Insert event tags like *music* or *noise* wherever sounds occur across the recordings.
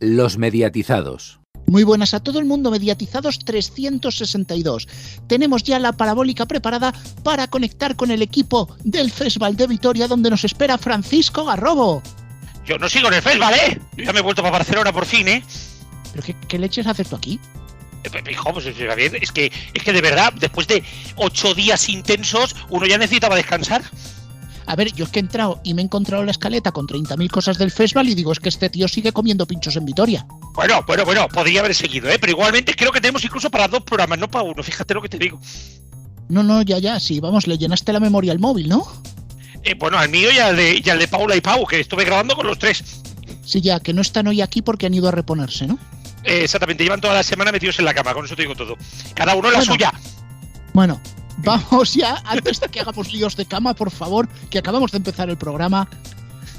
Los mediatizados. Muy buenas a todo el mundo, mediatizados 362. Tenemos ya la parabólica preparada para conectar con el equipo del Festival de Vitoria, donde nos espera Francisco Garrobo. Yo no sigo en el festival, ¿eh? Yo ya me he vuelto para Barcelona por fin, ¿eh? ¿Pero qué, qué leches haces tú aquí? Eh, pues, Hijo, pues es es que, es que de verdad, después de ocho días intensos, uno ya necesitaba descansar. A ver, yo es que he entrado y me he encontrado la escaleta con 30.000 cosas del festival y digo, es que este tío sigue comiendo pinchos en Vitoria. Bueno, bueno, bueno, podría haber seguido, ¿eh? Pero igualmente creo que tenemos incluso para dos programas, no para uno, fíjate lo que te digo. No, no, ya, ya, sí, vamos, le llenaste la memoria al móvil, ¿no? Eh, bueno, al mío y al, de, y al de Paula y Pau, que estuve grabando con los tres. Sí, ya, que no están hoy aquí porque han ido a reponerse, ¿no? Eh, exactamente, llevan toda la semana metidos en la cama, con eso te digo todo. Cada uno en la Bueno. suya. Bueno, *laughs* vamos ya, antes de que hagamos líos de cama, por favor, que acabamos de empezar el programa.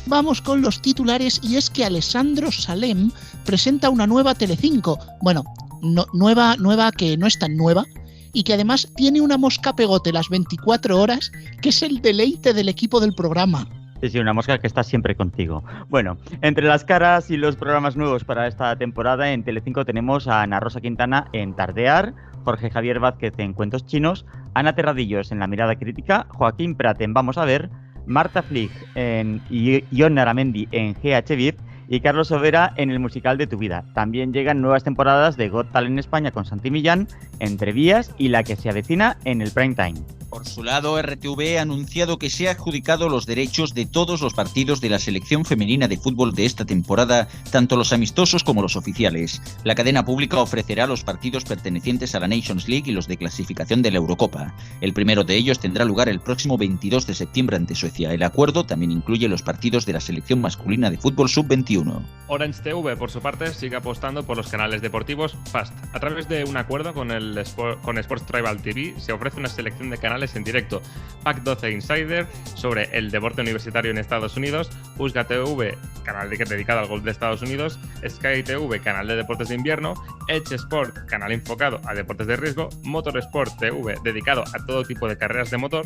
Vamos con los titulares y es que Alessandro Salem presenta una nueva Telecinco. Bueno, no, nueva, nueva que no es tan nueva y que además tiene una mosca pegote las 24 horas, que es el deleite del equipo del programa. Sí, sí, una mosca que está siempre contigo. Bueno, entre las caras y los programas nuevos para esta temporada en Telecinco tenemos a Ana Rosa Quintana en Tardear, Jorge Javier Vázquez en Cuentos Chinos, Ana Terradillos en La Mirada Crítica, Joaquín Prat en Vamos a ver, Marta Flick en Ion Aramendi en GH VIP y Carlos Overa en el musical de Tu Vida. También llegan nuevas temporadas de Got Talent España con Santi Millán, Entre Vías y la que se avecina en el Prime Time. Por su lado, RTV ha anunciado que se ha adjudicado los derechos de todos los partidos de la selección femenina de fútbol de esta temporada, tanto los amistosos como los oficiales. La cadena pública ofrecerá los partidos pertenecientes a la Nations League y los de clasificación de la Eurocopa. El primero de ellos tendrá lugar el próximo 22 de septiembre ante Suecia. El acuerdo también incluye los partidos de la selección masculina de fútbol sub-21. Orange TV, por su parte, sigue apostando por los canales deportivos FAST. A través de un acuerdo con, el con Sports Tribal TV, se ofrece una selección de canales en directo. Pack 12 Insider, sobre el deporte universitario en Estados Unidos, USGA TV, canal de- dedicado al golf de Estados Unidos, Sky TV, canal de deportes de invierno, Edge Sport, canal enfocado a deportes de riesgo, Motorsport TV, dedicado a todo tipo de carreras de motor,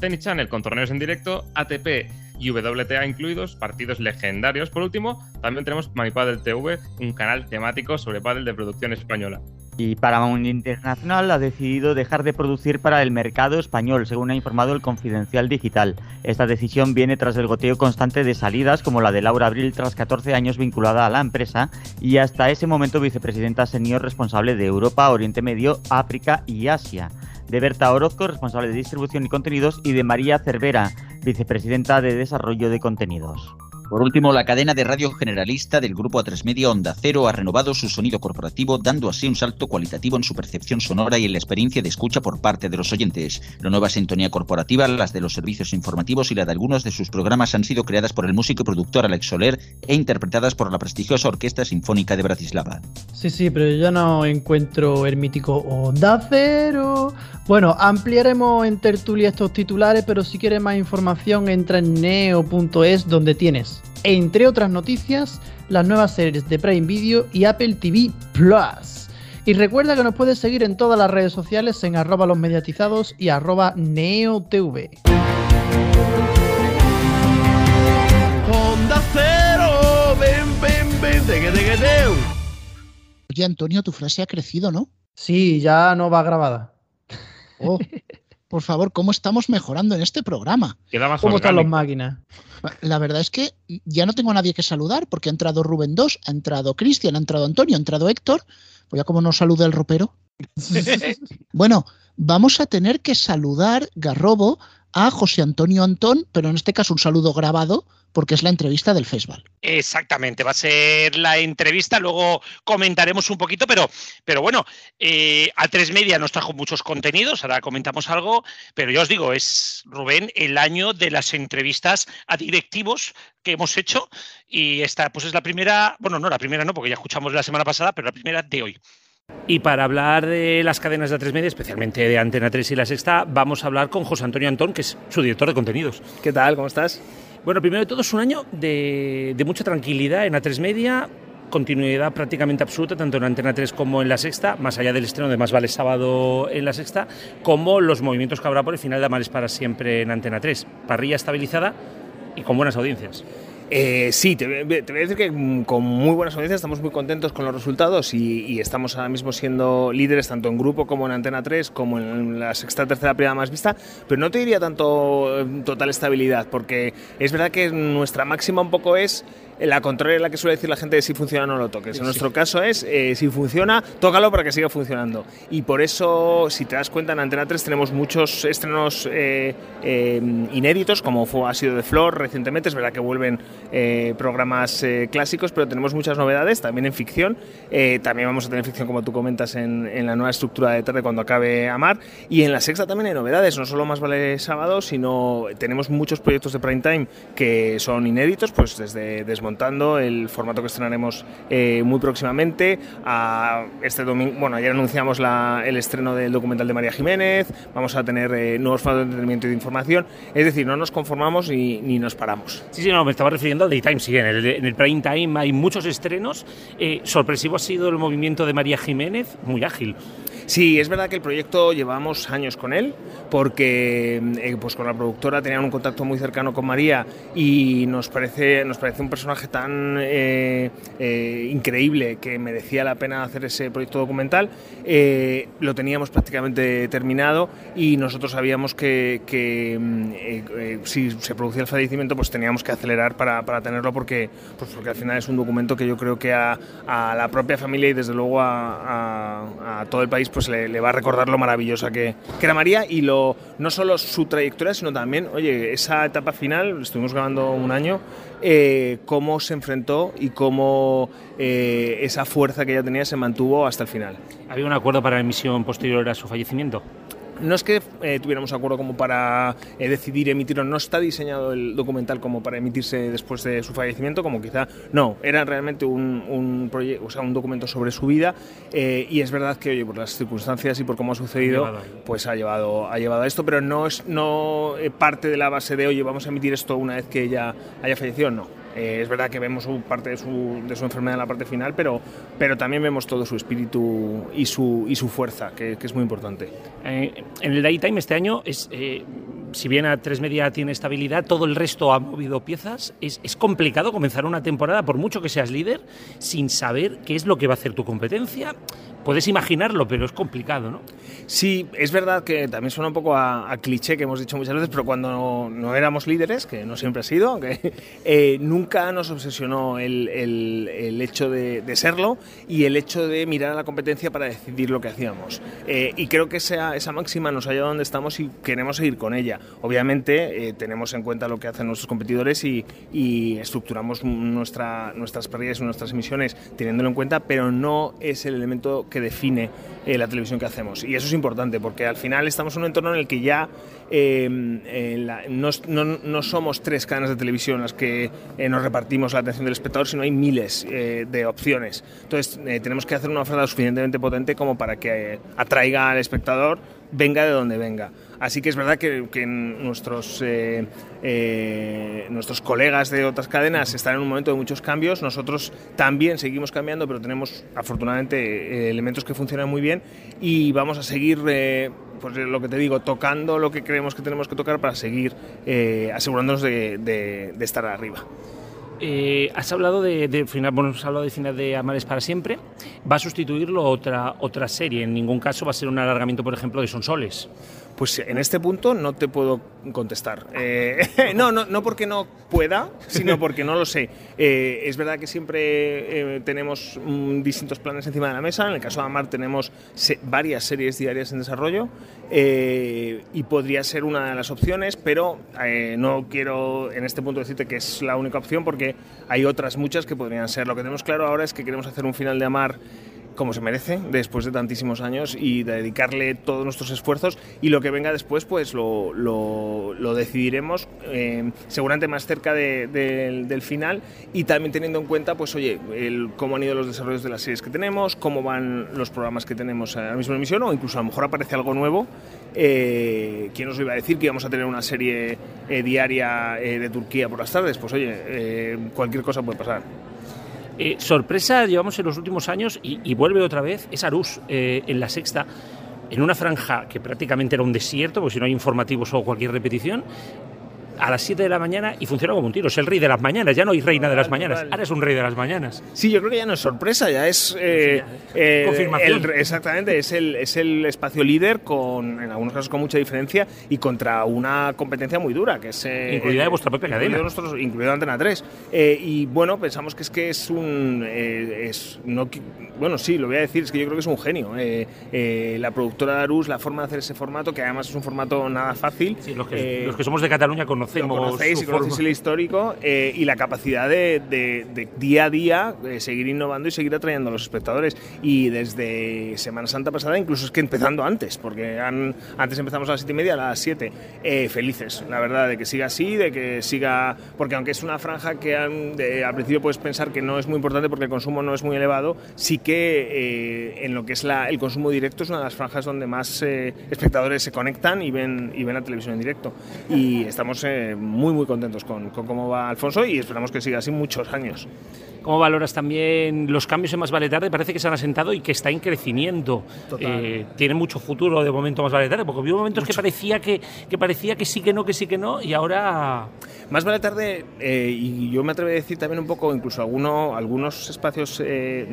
Tennis Channel con torneos en directo, ATP y WTA incluidos, partidos legendarios. Por último, también tenemos My Padel TV, un canal temático sobre pádel de producción española. Y Paramount International ha decidido dejar de producir para el mercado español, según ha informado el Confidencial Digital. Esta decisión viene tras el goteo constante de salidas como la de Laura Abril tras 14 años vinculada a la empresa y hasta ese momento vicepresidenta senior responsable de Europa, Oriente Medio, África y Asia. De Berta Orozco, responsable de distribución y contenidos, y de María Cervera, vicepresidenta de desarrollo de contenidos. Por último, la cadena de radio generalista del grupo A3 Media Onda Cero ha renovado su sonido corporativo, dando así un salto cualitativo en su percepción sonora y en la experiencia de escucha por parte de los oyentes. La nueva sintonía corporativa, las de los servicios informativos y la de algunos de sus programas han sido creadas por el músico y productor Alex Soler e interpretadas por la prestigiosa Orquesta Sinfónica de Bratislava. Sí, sí, pero yo no encuentro el mítico Onda Cero. Bueno, ampliaremos en tertulia estos titulares, pero si quieres más información entra en neo.es donde tienes, entre otras noticias, las nuevas series de Prime Video y Apple TV Plus. Y recuerda que nos puedes seguir en todas las redes sociales en arroba los mediatizados y arroba neotv. Onda Cero, ven, ven, ven. Oye, Antonio, tu frase ha crecido, ¿no? Sí, ya no va grabada. Oh, *laughs* por favor, ¿cómo estamos mejorando en este programa? Queda más ¿Cómo están las máquinas? La verdad es que ya no tengo a nadie que saludar porque ha entrado Rubén 2, ha entrado Cristian, ha entrado Antonio, ha entrado Héctor. Pues ya como no saluda el ropero. *laughs* Bueno, vamos a tener que saludar, Garrobo, a José Antonio Antón, pero en este caso un saludo grabado porque es la entrevista del festival. Exactamente, va a ser la entrevista, luego comentaremos un poquito, pero, pero bueno, eh, A3 Media nos trajo muchos contenidos, ahora comentamos algo, pero ya os digo, es Rubén el año de las entrevistas a directivos que hemos hecho y esta pues es la primera, bueno, no la primera no, porque ya escuchamos la semana pasada, pero la primera de hoy. Y para hablar de las cadenas de A3 Media, especialmente de Antena 3 y La Sexta, vamos a hablar con José Antonio Antón, que es su director de contenidos. ¿Qué tal? ¿Cómo estás? Bueno, primero de todo es un año de, mucha tranquilidad en A3 Media, continuidad prácticamente absoluta tanto en Antena 3 como en La Sexta, más allá del estreno de Más vale sábado en La Sexta, como los movimientos que habrá por el final de Amares para siempre en Antena 3. Parrilla estabilizada y con buenas audiencias. Eh, sí, te, voy a decir que mm, con muy buenas noticias estamos muy contentos con los resultados y, y, estamos ahora mismo siendo líderes tanto en grupo como en Antena 3, como en la sexta, tercera, primera más vista, pero no te diría tanto eh, total estabilidad, porque es verdad que nuestra máxima un poco es la contraria a la que suele decir la gente de si funciona no lo toques. En nuestro caso es, eh, si funciona, tócalo para que siga funcionando. Y por eso, si te das cuenta, en Antena 3 tenemos muchos estrenos eh, eh, inéditos, como fue, ha sido de Flor recientemente. Es verdad que vuelven eh, programas eh, clásicos, pero tenemos muchas novedades, también en ficción. Eh, también vamos a tener ficción, como tú comentas, en, en, la nueva estructura de tarde cuando acabe Amar. Y en la sexta también hay novedades, no solo más vale sábado, sino tenemos muchos proyectos de prime time que son inéditos, pues desde Desmontando, el formato que estrenaremos eh, muy próximamente, a este domingo, bueno, ayer anunciamos la, el estreno del documental de María Jiménez, vamos a tener eh, nuevos formatos de entretenimiento y de información, es decir, no nos conformamos ni, ni nos paramos. Sí, sí, no, me estaba refiriendo al daytime, sí, en el, en el prime time hay muchos estrenos, eh, sorpresivo ha sido el movimiento de María Jiménez, muy ágil. Sí, es verdad que el proyecto llevamos años con él, porque eh, pues con la productora tenían un contacto muy cercano con María y nos parece, nos parece un personaje tan eh, eh, increíble que merecía la pena hacer ese proyecto documental. Lo teníamos prácticamente terminado y nosotros sabíamos que, eh, si se producía el fallecimiento, pues teníamos que acelerar para, para tenerlo porque, pues porque al final es un documento que yo creo que a, a la propia familia y desde luego a, a todo el país pues le, va a recordar lo maravillosa que, que, era María y lo, no solo su trayectoria, sino también, oye, esa etapa final, estuvimos grabando un año, eh, cómo se enfrentó y cómo eh, esa fuerza que ella tenía se mantuvo hasta el final. ¿Había un acuerdo para la emisión posterior a su fallecimiento? No es que eh, tuviéramos acuerdo como para eh, decidir emitirlo, no está diseñado el documental como para emitirse después de su fallecimiento, como quizá no, era realmente un, un proyecto, o sea, un documento sobre su vida eh, y es verdad que, oye, por las circunstancias y por cómo ha sucedido, pues ha llevado, ha llevado a esto, pero no es no parte de la base de, oye, vamos a emitir esto una vez que ella haya fallecido, no. Eh, es verdad que vemos parte de su, enfermedad en la parte final, pero, pero también vemos todo su espíritu y su, y su fuerza, que, que es muy importante. Eh, en el Daytime este año, es, eh, si bien a tres media tiene estabilidad, todo el resto ha movido piezas. Es, es, complicado comenzar una temporada, por mucho que seas líder, sin saber qué es lo que va a hacer tu competencia. Puedes imaginarlo, pero es complicado, ¿no? Sí, es verdad que también suena un poco a, cliché que hemos dicho muchas veces, pero cuando no, éramos líderes, que no siempre ha sido, aunque *laughs* eh, nunca nos obsesionó el, el, hecho de, serlo y el hecho de mirar a la competencia para decidir lo que hacíamos. Eh, y creo que esa, esa máxima nos ha llevado donde estamos y queremos seguir con ella. Obviamente eh, tenemos en cuenta lo que hacen nuestros competidores y, y estructuramos nuestra, nuestras pérdidas y nuestras emisiones teniéndolo en cuenta, pero no es el elemento que define eh, la televisión que hacemos. Y eso es importante porque al final estamos en un entorno en el que ya eh, no, somos tres cadenas de televisión las que eh, nos repartimos la atención del espectador, sino hay miles de opciones. Entonces tenemos que hacer una oferta suficientemente potente como para que atraiga al espectador, venga de donde venga. Así que es verdad que, que nuestros, eh, eh, nuestros colegas de otras cadenas están en un momento de muchos cambios. Nosotros también seguimos cambiando, pero tenemos afortunadamente eh, elementos que funcionan muy bien y vamos a seguir, eh, pues lo que te digo, tocando lo que creemos que tenemos que tocar para seguir asegurándonos de, de, de estar arriba. Has hablado de, de, final, bueno, has hablado de final de Amales para siempre. Va a sustituirlo otra otra serie. En ningún caso va a ser un alargamiento, por ejemplo, de Sonsoles. Pues en este punto no te puedo contestar. Eh, *laughs* no, no, no porque no pueda, sino porque no lo sé. Eh, es verdad que siempre eh, tenemos mm, distintos planes encima de la mesa. En el caso de Amar tenemos se varias series diarias en desarrollo y podría ser una de las opciones, pero no quiero en este punto decirte que es la única opción porque hay otras muchas que podrían ser. Lo que tenemos claro ahora es que queremos hacer un final de Amar como se merece después de tantísimos años y de dedicarle todos nuestros esfuerzos y lo que venga después pues lo, lo, lo decidiremos eh, seguramente más cerca de, de, del final y también teniendo en cuenta pues oye el, cómo han ido los desarrollos de las series que tenemos cómo van los programas que tenemos a la misma emisión o incluso a lo mejor aparece algo nuevo eh, ¿quién nos iba a decir que íbamos a tener una serie eh, diaria eh, de Turquía por las tardes? Pues oye, eh, cualquier cosa puede pasar. Eh, sorpresa llevamos en los últimos años y, vuelve otra vez, es Arús eh, en la sexta, en una franja que prácticamente era un desierto, porque si no hay informativos o cualquier repetición, a las 7 de la mañana y funciona como un tiro. Es el rey de las mañanas, ya no hay reina de las mañanas, ahora es un rey de las mañanas. Sí, yo creo que ya no es sorpresa, ya es. eh, eh, Confirmación. el- exactamente, es el, es el espacio líder, con, en algunos casos con mucha diferencia, y contra una competencia muy dura, que es. eh, Incluida de eh, vuestra propia incluido cadena. Nosotros, incluido Antena 3. Eh, y bueno, pensamos que es que es un. eh, es, no, bueno, sí, lo voy a decir, es que yo creo que es un genio. Eh, eh, la productora de Arús, la forma de hacer ese formato, que además es un formato nada fácil. Sí, los, que, eh, los que somos de Cataluña lo conocemos. conocéis y conocéis el histórico eh, y la capacidad de, de- de día a día eh, seguir innovando y seguir atrayendo a los espectadores. Y desde Semana Santa pasada, incluso es que empezando antes, porque han- antes empezamos a las siete y media, a las 7. Eh, felices, la verdad, de que siga así, de que siga. Porque aunque es una franja que han- de- al principio puedes pensar que no es muy importante porque el consumo no es muy elevado, sí que eh, en lo que es la- el consumo directo es una de las franjas donde más eh, espectadores se conectan y ven, y ven la televisión en directo. Y estamos muy, muy contentos con, con cómo va Alfonso y esperamos que siga así muchos años. ¿Cómo valoras también los cambios en Más Vale Tarde? Parece que se han asentado y que está en crecimiento. Eh, tiene mucho futuro de momento Más Vale Tarde, porque hubo momentos que parecía que, que parecía que sí que no, que sí que no, y ahora Más vale tarde, eh, y yo me atrevo a decir también un poco, incluso alguno, algunos espacios eh,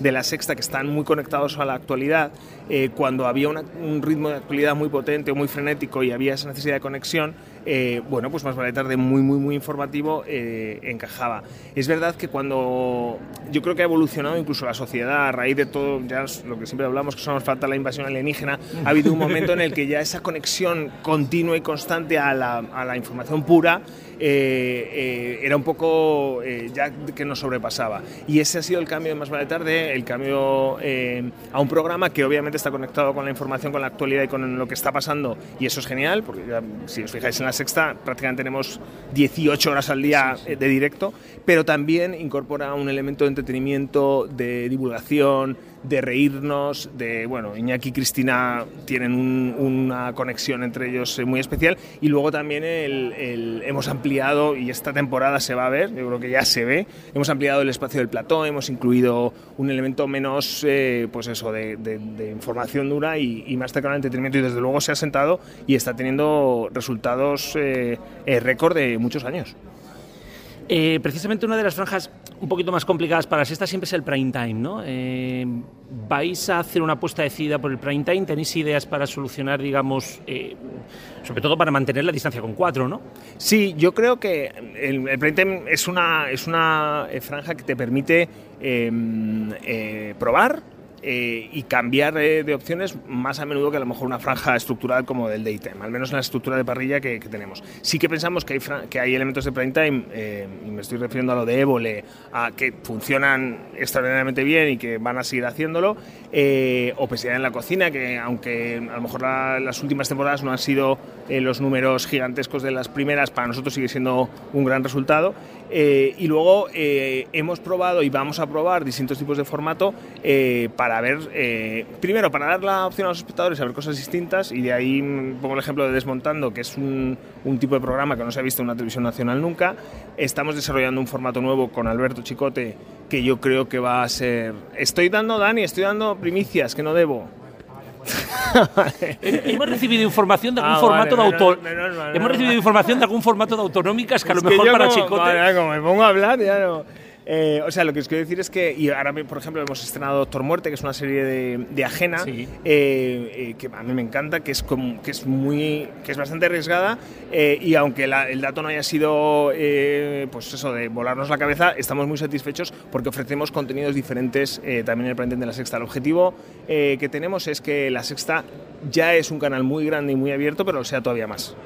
de la sexta que están muy conectados a la actualidad, eh, cuando había una- un ritmo de actualidad muy potente o muy frenético y había esa necesidad de conexión, eh, bueno, pues más vale tarde, muy, muy, muy informativo, eh, encajaba. Es verdad que cuando yo creo que ha evolucionado incluso la sociedad a raíz de todo, ya lo que siempre hablamos, que solo nos falta la invasión alienígena, ha habido un momento en el que ya esa conexión continua y constante a la, a la información pura eh, eh, era un poco eh, ya que nos sobrepasaba. Y ese ha sido el cambio de Más Vale Tarde, el cambio a un programa que obviamente está conectado con la información, con la actualidad y con lo que está pasando. Y eso es genial, porque ya, si os fijáis en la sexta, prácticamente tenemos 18 horas al día de directo, pero también incorpora un elemento de entretenimiento, de divulgación, de reírnos, de, bueno, Iñaki y Cristina tienen un- una conexión entre ellos eh, muy especial y luego también hemos ampliado, y esta temporada se va a ver, yo creo que ya se ve, hemos ampliado el espacio del plató, hemos incluido un elemento menos, eh, pues eso, de, información dura y, y más cercano al entretenimiento y desde luego se ha sentado y está teniendo resultados eh, eh, récord de muchos años. Eh, precisamente una de las franjas un poquito más complicadas para la sexta siempre es el prime time, ¿no? Eh, ¿Vais a hacer una apuesta decidida por el prime time? ¿Tenéis ideas para solucionar, digamos, eh, sobre todo para mantener la distancia con cuatro, ¿no? Sí, yo creo que el, el prime time es una, es una franja que te permite eh, eh, probar eh, y cambiar eh, de opciones más a menudo que a lo mejor una franja estructural como del daytime, al menos en la estructura de parrilla que, tenemos. Sí que pensamos que hay, que hay elementos de prime time, eh, y me estoy refiriendo a lo de Évole, a que funcionan extraordinariamente bien y que van a seguir haciéndolo, eh, Obesidad en la cocina, que aunque a lo mejor la- las últimas temporadas no han sido los números gigantescos de las primeras, para nosotros sigue siendo un gran resultado. Y luego hemos probado y vamos a probar distintos tipos de formato eh, para ver, eh, primero, para dar la opción a los espectadores a ver cosas distintas y de ahí mm, pongo el ejemplo de Desmontando, que es un, un tipo de programa que no se ha visto en una televisión nacional nunca. Estamos desarrollando un formato nuevo con Alberto Chicote que yo creo que va a ser... Estoy dando, Dani, estoy dando primicias que no debo. *laughs* Hemos recibido información de algún Ah, formato vale, de auto... Hemos recibido información de algún formato de autonómicas que a lo mejor para como- Chicote... Vale, como me pongo a hablar, ya no. Eh, o sea, lo que os quiero decir es que, y ahora, por ejemplo, hemos estrenado Doctor Muerte, que es una serie de, de ajena, Sí. eh, eh, que a mí me encanta, que es, como, que es, muy, que es bastante arriesgada, eh, y aunque la- el dato no haya sido, pues eso, de volarnos la cabeza, estamos muy satisfechos porque ofrecemos contenidos diferentes también en el Prendent de la Sexta. El objetivo que tenemos es que la Sexta ya es un canal muy grande y muy abierto, pero lo sea todavía más.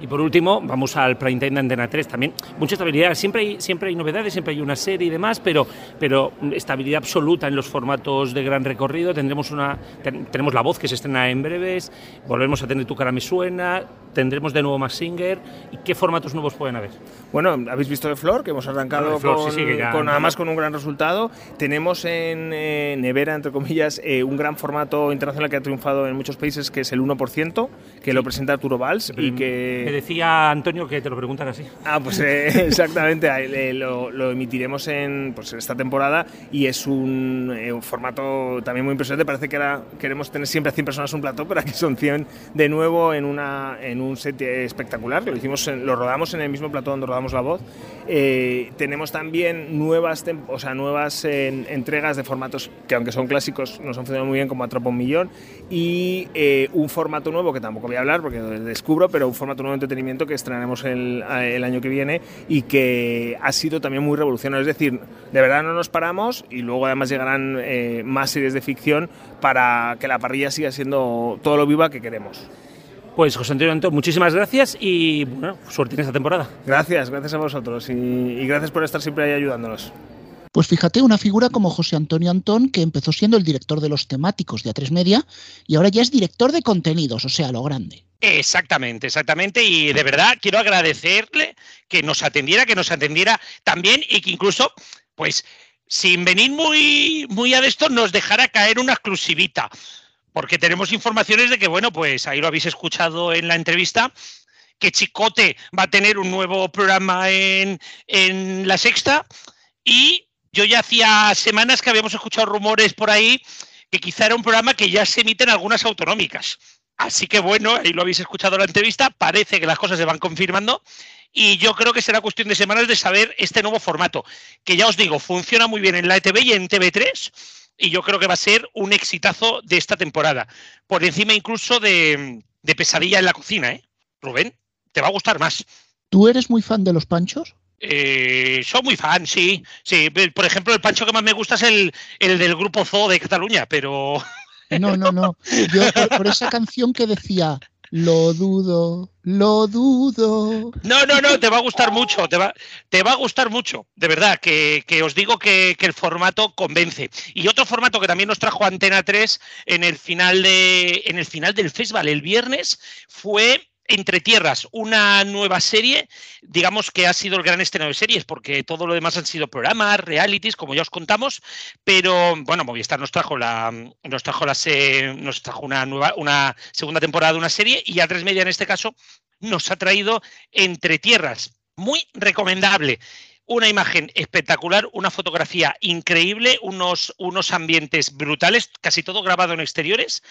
Y por último, vamos al prime time de Antena 3 también. Mucha estabilidad, siempre hay, siempre hay novedades, siempre hay una serie y demás, pero, pero estabilidad absoluta en los formatos de gran recorrido. Tendremos una, ten- tenemos La Voz que se estrena en breves, volvemos a tener Tu cara me suena, tendremos de nuevo Max Singer. ¿Y qué formatos nuevos pueden haber? Bueno, habéis visto de Flor, que hemos arrancado Ah, Flor, sí, con, sí, que ya- con- además con un gran resultado. Tenemos en eh, Nevera, entre comillas, eh, un gran formato internacional que ha triunfado en muchos países, que es el 1%, que lo presenta Arturo Valls y Me que... decía Antonio que te lo preguntan así. Ah, pues eh, *laughs* exactamente, lo, lo emitiremos en, pues, en esta temporada y es un, eh, un formato también muy impresionante. Parece que ahora queremos tener siempre a 100 personas un plató, pero aquí son 100 de nuevo en, una, en un set eh, espectacular. Lo, hicimos lo rodamos en el mismo plató donde rodamos La Voz. Eh, tenemos también nuevas, o sea, nuevas eh, entregas de formatos que aunque son clásicos nos han funcionado muy bien como Atrapa un Millón y eh, un formato nuevo que tampoco voy a hablar porque descubro, pero un formato nuevo de entretenimiento que estrenaremos el, año que viene y que ha sido también muy revolucionario. Es decir, de verdad no nos paramos y luego además llegarán más series de ficción para que la parrilla siga siendo todo lo viva que queremos. Pues José Antonio Antón, muchísimas gracias y bueno, suerte en esta temporada. Gracias, gracias a vosotros y, y gracias por estar siempre ahí ayudándonos. Pues fíjate, una figura como José Antonio Antón, que empezó siendo el director de los temáticos de A3 Media y ahora ya es director de contenidos, o sea, lo grande. Exactamente, exactamente. Y de verdad quiero agradecerle que nos atendiera, que nos atendiera también y que incluso, pues, sin venir muy, muy a esto, nos dejara caer una exclusivita. Porque tenemos informaciones de que, bueno, pues ahí lo habéis escuchado en la entrevista, que Chicote va a tener un nuevo programa en, en La Sexta. Y yo ya hacía semanas que habíamos escuchado rumores por ahí que quizá era un programa que ya se emite en algunas autonómicas. Así que bueno, ahí lo habéis escuchado en la entrevista, parece que las cosas se van confirmando. Y yo creo que será cuestión de semanas de saber este nuevo formato, que ya os digo, funciona muy bien en la ETV y en TV3 y yo creo que va a ser un exitazo de esta temporada, por encima incluso de, de Pesadilla en la cocina, ¿eh? Rubén, te va a gustar más. ¿Tú eres muy fan de los panchos? Eh, soy muy fan, sí. sí. Por ejemplo, el pancho que más me gusta es el, el del grupo Zoo de Cataluña, pero No, no, no. *laughs* Yo por, por esa canción que decía, lo dudo, lo dudo. No, no, no, te va a gustar mucho, te va, te va a gustar mucho, de verdad, que, que os digo que, que el formato convence. Y otro formato que también nos trajo Antena 3 en el final, de, en el final del festival, el viernes, fue Entre Tierras, una nueva serie, digamos que ha sido el gran estreno de series, porque todo lo demás han sido programas, realities, como ya os contamos, pero bueno, Movistar nos trajo la nos trajo la se- nos trajo una nueva una segunda temporada de una serie y a tres media en este caso nos ha traído Entre Tierras, muy recomendable. Una imagen espectacular, una fotografía increíble, unos, unos ambientes brutales, casi todo grabado en exteriores,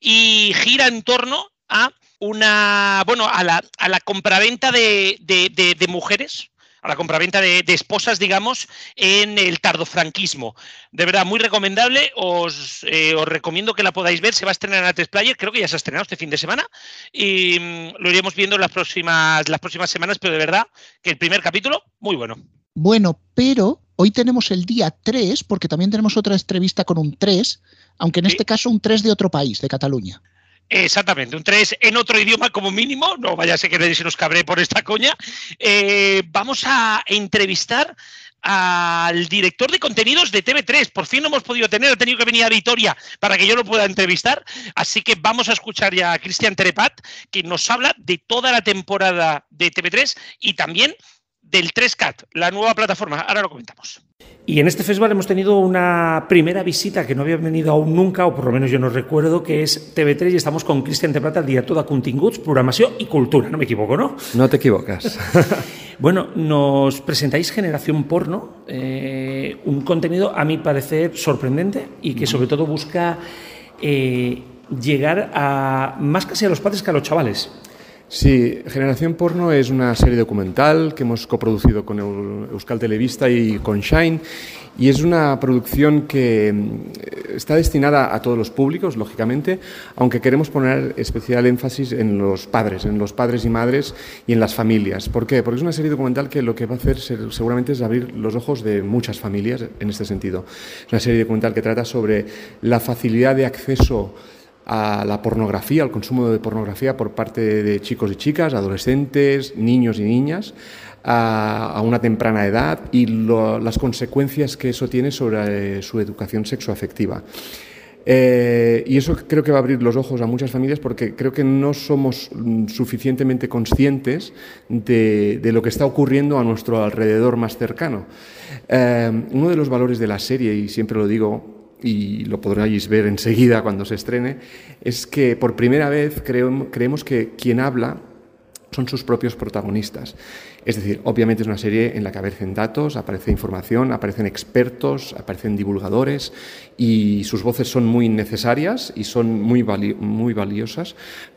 y gira en torno a una, bueno, a la, a la compraventa de, de- de- de mujeres, a la compraventa de, de esposas, digamos, en el tardofranquismo. De verdad, muy recomendable. Os, eh, os recomiendo que la podáis ver. Se va a estrenar en A3 Player. Creo que ya se ha estrenado este fin de semana. Y mm, lo iremos viendo en las próximas, las próximas semanas. Pero de verdad que el primer capítulo, muy bueno. Bueno, pero hoy tenemos el día 3, porque también tenemos otra entrevista con un 3, aunque en Sí. este caso un 3 de otro país, de Cataluña. Exactamente, un 3 en otro idioma como mínimo, no vaya a ser que nadie se nos cabre por esta coña. Eh, vamos a entrevistar al director de contenidos de TV3. Por fin lo hemos podido tener, ha tenido que venir a Vitoria para que yo lo pueda entrevistar. Así que vamos a escuchar ya a Cristian Terepat, que nos habla de toda la temporada de TV3 y también del 3CAT, la nueva plataforma. Ahora lo comentamos. Y en este festival hemos tenido una primera visita que no había venido aún nunca, o por lo menos yo no recuerdo, que es TV3 y estamos con Cristian Teplata, el director de Continguts, Programación y Cultura. No me equivoco, ¿no? No te equivocas. *laughs* Bueno, nos presentáis Generación Porno, eh, un contenido a mi parecer sorprendente y que sobre todo busca eh, llegar a más casi a los padres que a los chavales. Sí, Generación Porno es una serie documental que hemos coproducido con Eu- Euskal Televista y con Shine y es una producción que mm, está destinada a todos los públicos, lógicamente, aunque queremos poner especial énfasis en los padres, en los padres y madres y en las familias. ¿Por qué? Porque es una serie documental que lo que va a hacer seguramente es abrir los ojos de muchas familias en este sentido. Es una serie documental que trata sobre la facilidad de acceso a la pornografía, al consumo de pornografía por parte de chicos y chicas, adolescentes, niños y niñas, a, una temprana edad y las consecuencias que eso tiene sobre eh, su educación sexoafectiva. Eh, y eso creo que va a abrir los ojos a muchas familias porque creo que no somos mm, suficientemente conscientes de, de lo que está ocurriendo a nuestro alrededor más cercano. Eh, uno de los valores de la serie, y siempre lo digo, y lo podréis ver enseguida cuando se estrene, es que por primera vez creemos que quien habla son sus propios protagonistas. Es decir, obviamente es una serie en la que aparecen datos, aparece información, aparecen expertos, aparecen divulgadores y sus voces son muy necesarias y son muy, muy valiosas,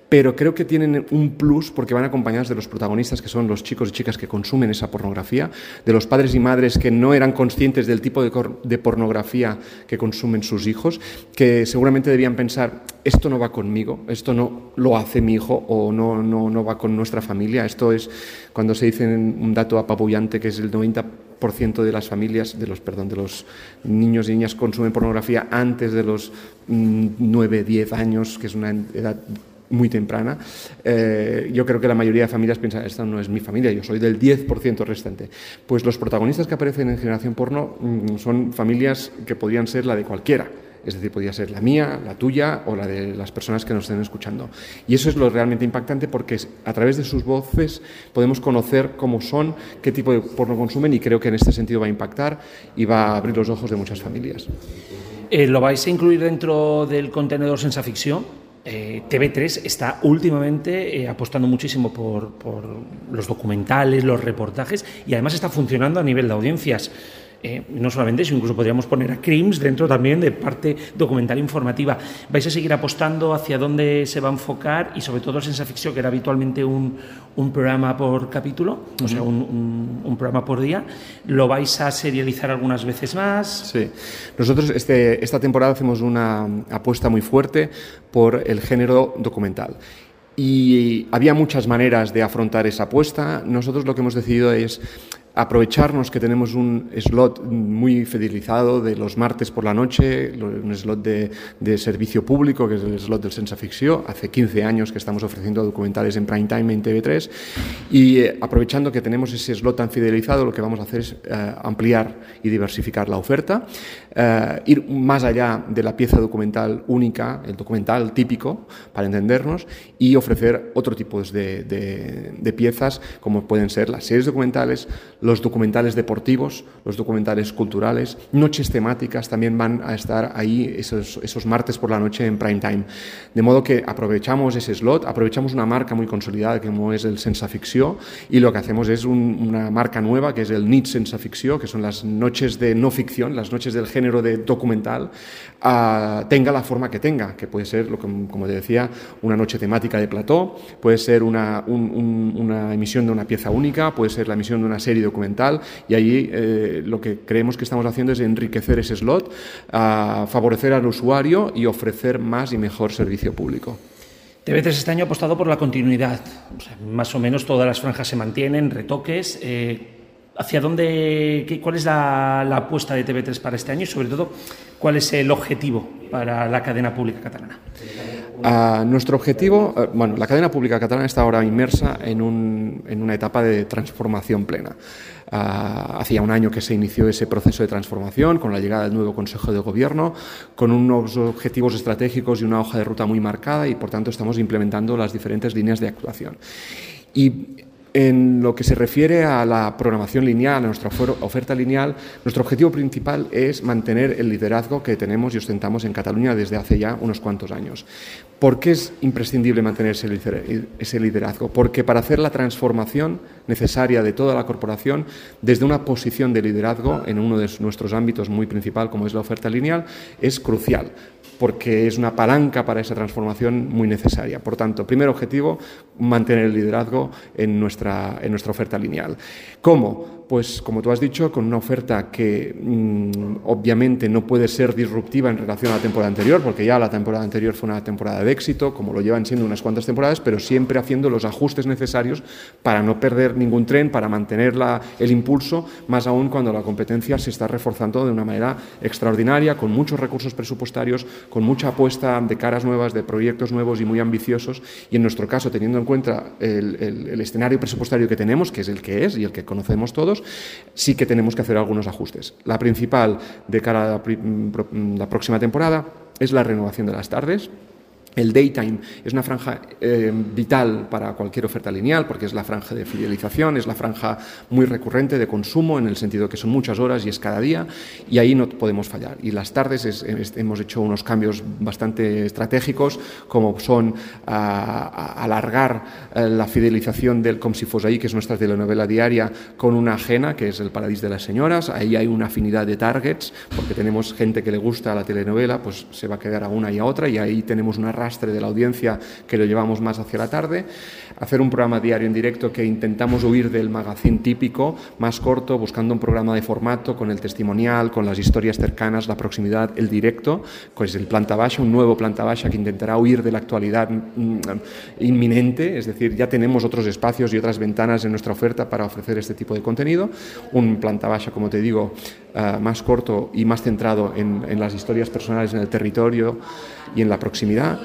pero creo que tienen un plus porque van acompañados de los protagonistas que son los chicos y chicas que consumen esa pornografía, de los padres y madres que no eran conscientes del tipo de, pornografía que consumen sus hijos, que seguramente debían pensar, esto no va conmigo, esto no lo hace mi hijo o no, no, no va con nuestra familia, esto es cuando se dice un dato apabullante que es el 90% de las familias, de los, perdón, de los niños y niñas consumen pornografía antes de los 9, mm, 10 años, que es una edad muy temprana, eh, yo creo que la mayoría de familias piensan, esta no es mi familia, yo soy del 10% restante. Pues los protagonistas que aparecen en Generación Porno mm, son familias que podrían ser la de cualquiera. Es decir, podría ser la mía, la tuya o la de las personas que nos estén escuchando. Y eso es lo realmente impactante porque a través de sus voces podemos conocer cómo son, qué tipo de porno consumen y creo que en este sentido va a impactar y va a abrir los ojos de muchas familias. Eh, ¿Lo vais a incluir dentro del contenedor Sensa Ficción? Eh, TV3 está últimamente eh, apostando muchísimo por, los documentales, los reportajes y además está funcionando a nivel de audiencias. Eh, no solamente eso, incluso podríamos poner a Crims dentro también de parte documental informativa. ¿Vais a seguir apostando hacia dónde se va a enfocar y sobre todo Sensa Ficción, que era habitualmente un, un programa por capítulo, o sea, un, un, programa por día? ¿Lo vais a serializar algunas veces más? Sí, nosotros este, esta temporada hacemos una apuesta muy fuerte por el género documental. Y había muchas maneras de afrontar esa apuesta. Nosotros lo que hemos decidido es aprovecharnos que tenemos un slot muy fidelizado de los martes por la noche, un slot de, servicio público, que es el slot del Sensa Ficción. Hace 15 años que estamos ofreciendo documentales en prime time en TV3 y eh, aprovechando que tenemos ese slot tan fidelizado, lo que vamos a hacer es eh, ampliar y diversificar la oferta, eh, ir más allá de la pieza documental única, el documental típico, para entendernos, y ofrecer otro tipo de, de piezas, como pueden ser las series documentales, los documentales deportivos, los documentales culturales, noches temáticas también van a estar ahí esos, esos martes por la noche en prime time. De modo que aprovechamos ese slot, aprovechamos una marca muy consolidada como es el Sensa Ficció y lo que hacemos es una marca nueva que es el NIT Sensa Ficció, que son las noches de no ficción, las noches del género de documental, tenga la forma que tenga, que puede ser, como te decía, una noche temática de plató, puede ser una, emisión de una pieza única, puede ser la emisión de una serie documental y ahí eh, lo que creemos que estamos haciendo es enriquecer ese slot, favorecer al usuario y ofrecer más y mejor servicio público. TV3 este año ha apostado por la continuidad. más o menos todas las franjas se mantienen, retoques. Eh, ¿Hacia dónde, qué, cuál es la, apuesta de TV3 para este año y sobre todo cuál es el objetivo para la cadena pública catalana? nuestro objetivo, eh, bueno, la cadena pública catalana está ahora inmersa en, un, en una etapa de transformación plena. hacía un año que se inició ese proceso de transformación con la llegada del nuevo Consejo de Gobierno, con unos objetivos estratégicos y una hoja de ruta muy marcada y, por tanto, estamos implementando las diferentes líneas de actuación. Y en lo que se refiere a la programación lineal, a nuestra oferta lineal, nuestro objetivo principal es mantener el liderazgo que tenemos y ostentamos en Cataluña desde hace ya unos cuantos años. ¿Por qué es imprescindible mantener ese liderazgo? Porque para hacer la transformación necesaria de toda la corporación, desde una posición de liderazgo en uno de nuestros ámbitos muy principal, como es la oferta lineal, es crucial porque es una palanca para esa transformación muy necesaria. Por tanto, primer objetivo, mantener el liderazgo en nuestra, en nuestra oferta lineal. ¿Cómo? Pues como tú has dicho, con una oferta que mm, obviamente no puede ser disruptiva en relación a la temporada anterior, porque ya la temporada anterior fue una temporada de éxito, como lo llevan siendo unas cuantas temporadas, pero siempre haciendo los ajustes necesarios para no perder ningún tren, para mantener el impulso, más aún cuando la competencia se está reforzando de una manera extraordinaria, con muchos recursos presupuestarios, con mucha apuesta de caras nuevas, de proyectos nuevos y muy ambiciosos, y en nuestro caso, teniendo en cuenta el escenario presupuestario que tenemos, que es el que es y el que conocemos todos, sí que tenemos que hacer algunos ajustes. La principal de cara a la, próxima temporada es la renovación de las tardes. El daytime es una franja eh, vital para cualquier oferta lineal porque es la franja de fidelización, es la franja muy recurrente de consumo en el sentido que son muchas horas y es cada día y ahí no podemos fallar. Y las tardes es, es, hemos hecho unos cambios bastante estratégicos como son a, a alargar eh, la fidelización del Com si fos ahí, que es nuestra telenovela diaria, con una ajena que es El Paradís de las Señoras. Ahí hay una afinidad de targets porque tenemos gente que le gusta la telenovela, pues se va a quedar a una y a otra y ahí tenemos una arrastre de la audiencia que lo llevamos más hacia la tarde, hacer un programa diario en directo que intentamos huir del magazine típico, más corto, buscando un programa de formato con el testimonial, con las historias cercanas, la proximidad, el directo, pues el planta baja, un nuevo planta baja que intentará huir de la actualidad mm, inminente, es decir, ya tenemos otros espacios y otras ventanas en nuestra oferta para ofrecer este tipo de contenido, un planta baja, como te digo, uh, más corto y más centrado en, en las historias personales en el territorio y en la proximidad.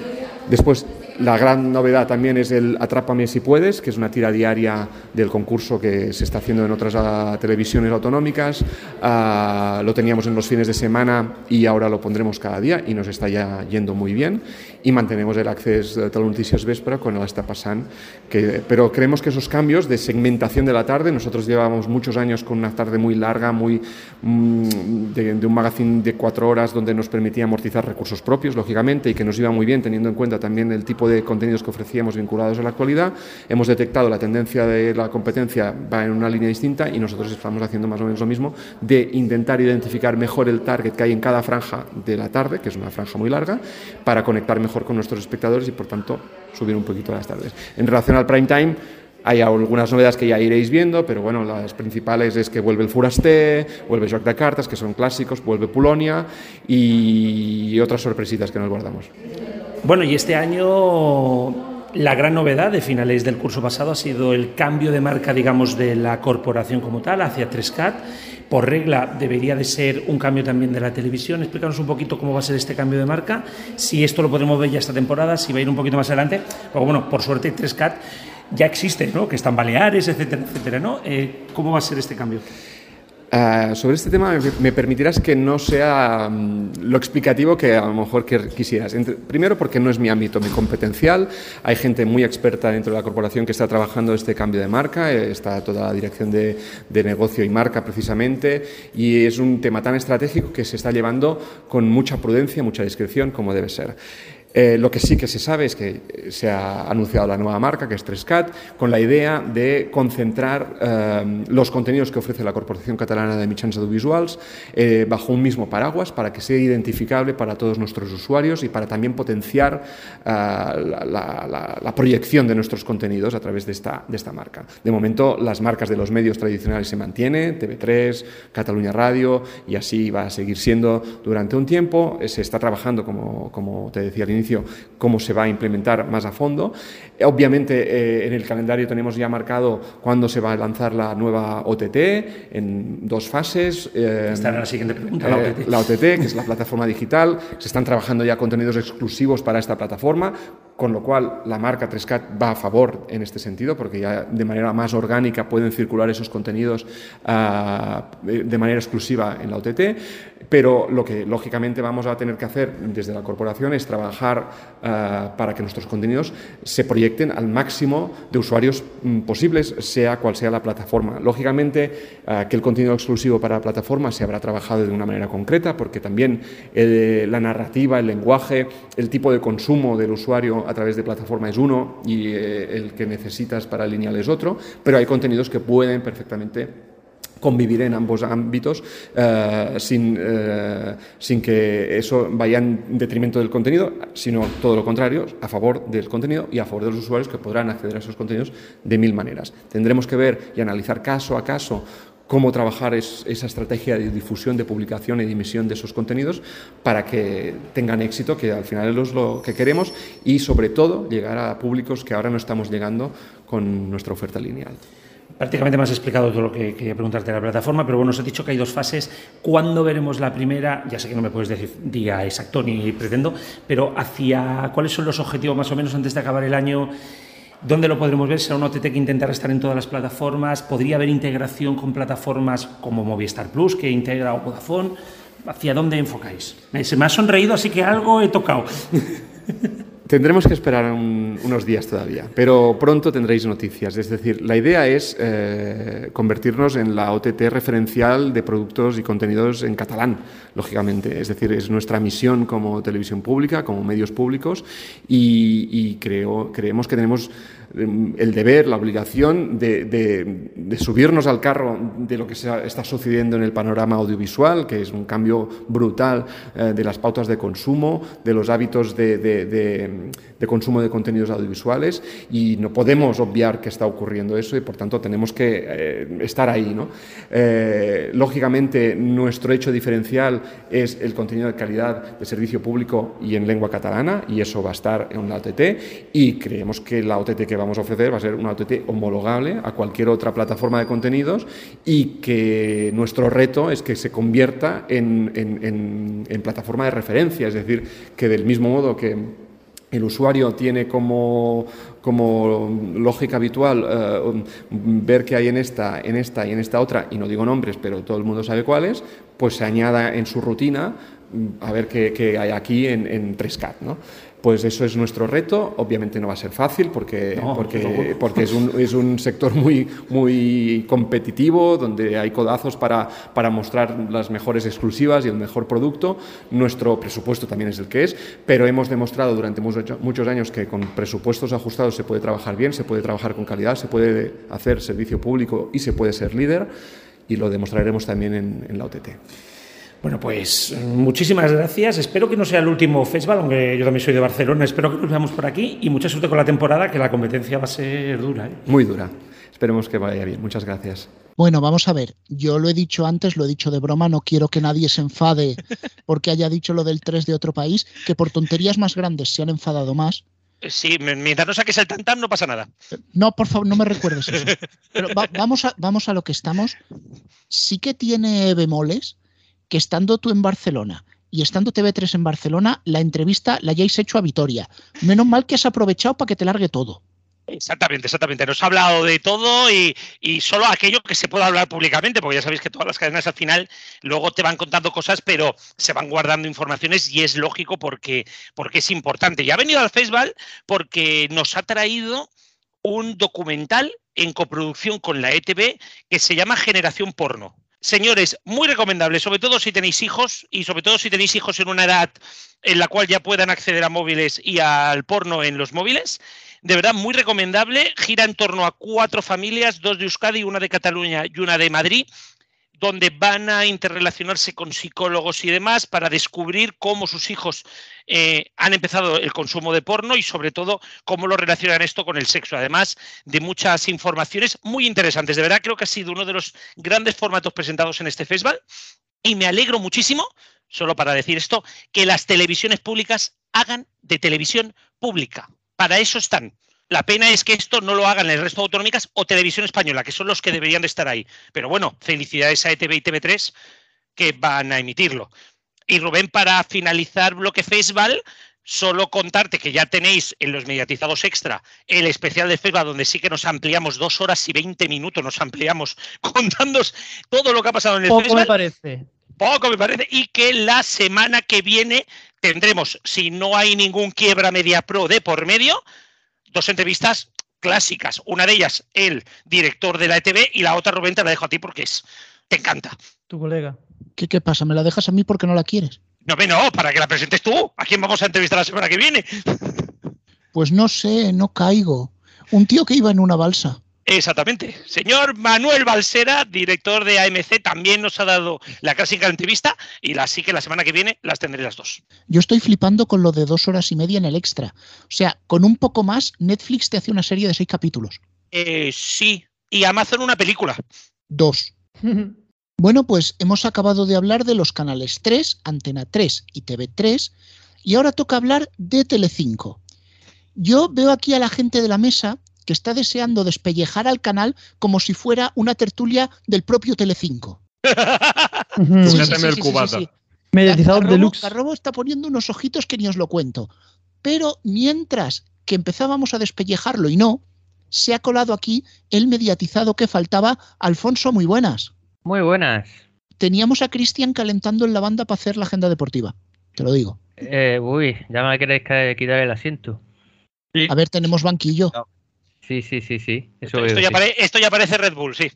Después, la gran novedad también es el Atrápame si puedes, que es una tira diaria del concurso que se está haciendo en otras uh, televisiones autonómicas. Uh, lo teníamos en los fines de semana y ahora lo pondremos cada día y nos está ya yendo muy bien. Y mantenemos el acceso de Telenoticias Vespra con el está pasando. Que, pero creemos que esos cambios de segmentación de la tarde, nosotros llevamos muchos años con una tarde muy larga, muy mmm, de, de un magazine de cuatro horas donde nos permitía amortizar recursos propios, lógicamente, y que nos iba muy bien teniendo en cuenta también el tipo de contenidos que ofrecíamos vinculados a la actualidad. Hemos detectado la tendencia de la competencia va en una línea distinta y nosotros estamos haciendo más o menos lo mismo de intentar identificar mejor el target que hay en cada franja de la tarde, que es una franja muy larga, para conectar mejor con nuestros espectadores y por tanto subir un poquito las tardes. En relación al prime time, hay algunas novedades que ya iréis viendo, pero bueno, las principales es que vuelve el Furasté, vuelve Joc de Cartas, que son clásicos, vuelve Pulonia y otras sorpresitas que nos guardamos. Bueno, y este año la gran novedad de finales del curso pasado ha sido el cambio de marca, digamos, de la corporación como tal hacia 3CAT. Por regla debería de ser un cambio también de la televisión. Explícanos un poquito cómo va a ser este cambio de marca, si esto lo podremos ver ya esta temporada, si va a ir un poquito más adelante. Porque bueno, por suerte 3CAT ya existe, ¿no? Que están Baleares, etcétera, etcétera, ¿no? Eh, ¿Cómo va a ser este cambio? Uh, sobre este tema me permitirás que no sea um, lo explicativo que a lo mejor quisieras. Primero porque no es mi ámbito, mi competencial. Hay gente muy experta dentro de la corporación que está trabajando este cambio de marca. Está toda la dirección de, de negocio y marca precisamente. Y es un tema tan estratégico que se está llevando con mucha prudencia, mucha discreción, como debe ser. Eh, lo que sí que se sabe es que se ha anunciado la nueva marca, que es 3CAT, con la idea de concentrar eh, los contenidos que ofrece la Corporación Catalana de Mitjans Audiovisuals eh, bajo un mismo paraguas para que sea identificable para todos nuestros usuarios y para también potenciar la, la, la, proyección de nuestros contenidos a través de esta, de esta marca. De momento, las marcas de los medios tradicionales se mantienen, TV3, Cataluña Radio, y así va a seguir siendo durante un tiempo. Se está trabajando, como, como te decía al inicio, cómo se va a implementar más a fondo. Obviamente eh, en el calendario tenemos ya marcado cuándo se va a lanzar la nueva OTT en dos fases. Eh, Esta era la siguiente pregunta. La OTT. Eh, la OTT, que es la plataforma digital. Se están trabajando ya contenidos exclusivos para esta plataforma con lo cual la marca 3CAT va a favor en este sentido, porque ya de manera más orgánica pueden circular esos contenidos uh, de manera exclusiva en la OTT, pero lo que lógicamente vamos a tener que hacer desde la corporación es trabajar uh, para que nuestros contenidos se proyecten al máximo de usuarios um, posibles, sea cual sea la plataforma. Lógicamente uh, que el contenido exclusivo para la plataforma se habrá trabajado de una manera concreta, porque también eh, la narrativa, el lenguaje, el tipo de consumo del usuario a través de plataforma es uno y eh, el que necesitas para lineal es otro, pero hay contenidos que pueden perfectamente convivir en ambos ámbitos eh, sin, eh, sin que eso vaya en detrimento del contenido, sino todo lo contrario, a favor del contenido y a favor de los usuarios que podrán acceder a esos contenidos de mil maneras. Tendremos que ver y analizar caso a caso cómo trabajar es, esa estrategia de difusión, de publicación y de emisión de esos contenidos para que tengan éxito, que al final es lo que queremos, y sobre todo llegar a públicos que ahora no estamos llegando con nuestra oferta lineal. Prácticamente me has explicado todo lo que quería preguntarte de la plataforma, pero bueno, os he dicho que hay dos fases. ¿Cuándo veremos la primera? Ya sé que no me puedes decir día exacto ni pretendo, pero hacia cuáles son los objetivos más o menos antes de acabar el año ¿Dónde lo podremos ver? ¿Será una OTT que intentará estar en todas las plataformas? ¿Podría haber integración con plataformas como Movistar Plus, que integra o Vodafone? ¿Hacia dónde enfocáis? Se me ha sonreído, así que algo he tocado. *laughs* Tendremos que esperar un- unos días todavía, pero pronto tendréis noticias. Es decir, la idea es eh, convertirnos en la OTT referencial de productos y contenidos en catalán, lógicamente. Es decir, es nuestra misión como televisión pública, como medios públicos, y, y creo, creemos que tenemos el deber, la obligación de, de- de subirnos al carro de lo que se está sucediendo en el panorama audiovisual, que es un cambio brutal eh, de las pautas de consumo, de los hábitos de, de- consumo de contenidos audiovisuales y no podemos obviar que está ocurriendo eso y por tanto tenemos que eh, estar ahí. ¿no? Eh, lógicamente, nuestro hecho diferencial es el contenido de calidad de servicio público y en lengua catalana y eso va a estar en la OTT y creemos que la OTT que vamos a ofrecer va a ser una OTT homologable a cualquier otra plataforma de contenidos y que nuestro reto es que se convierta en- en- en plataforma de referencia, es decir, que del mismo modo que el usuario tiene como, como lógica habitual eh, ver qué hay en esta, en esta y en esta otra, y no digo nombres, pero todo el mundo sabe cuáles, pues se añada en su rutina mm, a ver qué, hay aquí en, en 3CAT. ¿no? Pues eso es nuestro reto. Obviamente no va a ser fácil porque, No, *laughs* porque, es, un, es un sector muy, muy competitivo, donde hay codazos para, para mostrar las mejores exclusivas y el mejor producto. Nuestro presupuesto también es el que es, pero hemos demostrado durante muchos, muchos años que con presupuestos ajustados se puede trabajar bien, se puede trabajar con calidad, se puede hacer servicio público y se puede ser líder. Y lo demostraremos también en, en la OTT. Bueno, pues muchísimas gracias. Espero que no sea el último festival, aunque yo también soy de Barcelona. Espero que nos veamos por aquí y mucha suerte con la temporada, que la competencia va a ser dura. ¿eh? Muy dura. Esperemos que vaya bien. Muchas gracias. Bueno, vamos a ver. Yo lo he dicho antes, lo he dicho de broma, no quiero que nadie se enfade porque haya dicho lo del 3 de otro país, que por tonterías más grandes se han enfadado más. Sí, mientras no saques el tantam no pasa nada. No, por favor, no me recuerdes eso. Pero va- vamos, a, vamos a lo que estamos. Sí que tiene bemoles que estando tú en Barcelona y estando TV3 en Barcelona, la entrevista la hayáis hecho a Vitoria. Menos mal que has aprovechado para que te largue todo. Exactamente, exactamente. Nos ha hablado de todo y, solo aquello que se pueda hablar públicamente, porque ya sabéis que todas las cadenas al final luego te van contando cosas, pero se van guardando informaciones y es lógico porque, porque es importante. Y ha venido al festival porque nos ha traído un documental en coproducción con la ETV que se llama Generación Porno. Señores, muy recomendable, sobre todo si tenéis hijos y sobre todo si tenéis hijos en una edad en la cual ya puedan acceder a móviles y al porno en los móviles. De verdad, muy recomendable. Gira en torno a cuatro familias, dos de Euskadi, una de Cataluña y una de Madrid, donde van a interrelacionarse con psicólogos y demás para descubrir cómo sus hijos eh, han empezado el consumo de porno y sobre todo cómo lo relacionan esto con el sexo. Además de muchas informaciones muy interesantes. De verdad, creo que ha sido uno de los grandes formatos presentados en este festival y me alegro muchísimo, solo para decir esto, que las televisiones públicas hagan de televisión pública. Para eso están. La pena es que esto no lo hagan el resto de autonómicas o televisión española, que son los que deberían de estar ahí. Pero bueno, felicidades a ETV y TV3 que van a emitirlo. Y Rubén, para finalizar bloque festival, solo contarte que ya tenéis en los mediatizados extra el especial de festival donde sí que nos ampliamos dos horas y 20 minutos, nos ampliamos *laughs* contándoos todo lo que ha pasado en el Poco me festival. parece. Poco me parece. Y que la semana que viene tendremos, si no hay ningún quiebra media pro de por medio, dos entrevistas clásicas. Una de ellas, el director de la ETV, y la otra, Rubén, te la dejo a ti porque es. Te encanta. Tu colega. ¿Qué, qué pasa? ¿Me la dejas a mí porque no la quieres? No, no, para que la presentes tú. ¿A quién vamos a entrevistar la semana que viene? Pues no sé, no caigo. Un tío que iba en una balsa. Exactamente. Señor Manuel Balsera, director de AMC, también nos ha dado la clásica entrevista y así que la semana que viene las tendré las dos. Yo estoy flipando con lo de dos horas y media en el extra. O sea, con un poco más, Netflix te hace una serie de seis capítulos. Eh, sí. Y Amazon una película. Dos. *laughs* Bueno, pues hemos acabado de hablar de los canales 3, Antena 3 y TV3, y ahora toca hablar de Telecinco. Yo veo aquí a la gente de la mesa que está deseando despellejar al canal como si fuera una tertulia del propio Telecinco. Sí, el cubata. Mediatizado deluxe. Carrobo está poniendo unos ojitos que ni os lo cuento. Pero mientras que empezábamos a despellejarlo y no, se ha colado aquí el mediatizado que faltaba. Alfonso, muy buenas. Muy buenas. teníamos a Cristian calentando en la banda para hacer la agenda deportiva. Te lo digo. Eh, uy, ya me queréis quitar el asiento. A ver, tenemos banquillo. Sí, sí, sí, sí. Eso Esto veo, ya, sí. pare- esto ya parece Red Bull, sí.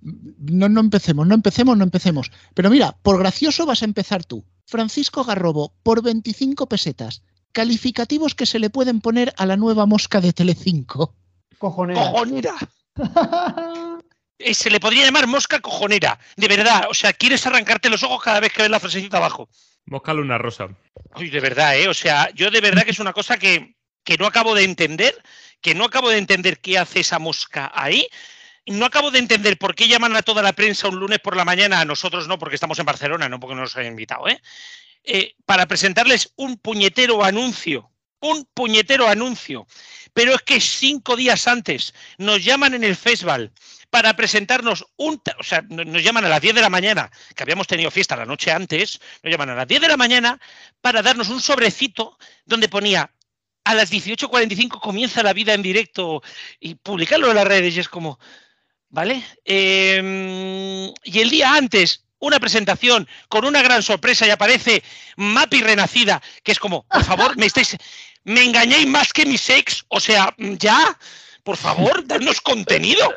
No, no empecemos, no empecemos, no empecemos. Pero mira, por gracioso vas a empezar tú. Francisco Garrobo, por 25 pesetas. Calificativos que se le pueden poner a la nueva mosca de Telecinco. Cojonera. ¡Cojonera! Eh, Se le podría llamar mosca cojonera, de verdad. O sea, quieres arrancarte los ojos cada vez que ves la frasecita abajo. Mosca luna rosa. Uy, de verdad, ¿eh? O sea, yo de verdad que es una cosa que, que no acabo de entender, que no acabo de entender qué hace esa mosca ahí. No acabo de entender por qué llaman a toda la prensa un lunes por la mañana, a nosotros no, porque estamos en Barcelona, no porque no nos hayan invitado, ¿eh? Eh, para presentarles un puñetero anuncio, un puñetero anuncio. Pero es que cinco días antes nos llaman en el festival para presentarnos un, o sea, no- nos llaman a las 10 de la mañana, que habíamos tenido fiesta la noche antes, nos llaman a las 10 de la mañana para darnos un sobrecito donde ponía a las 18.45 comienza la vida en directo y publicarlo en las redes y es como, ¿vale? Eh, y el día antes, una presentación con una gran sorpresa y aparece Mapi Renacida, que es como, por favor, me estáis, me engañáis más que mis ex, o sea, ya, por favor, darnos contenido,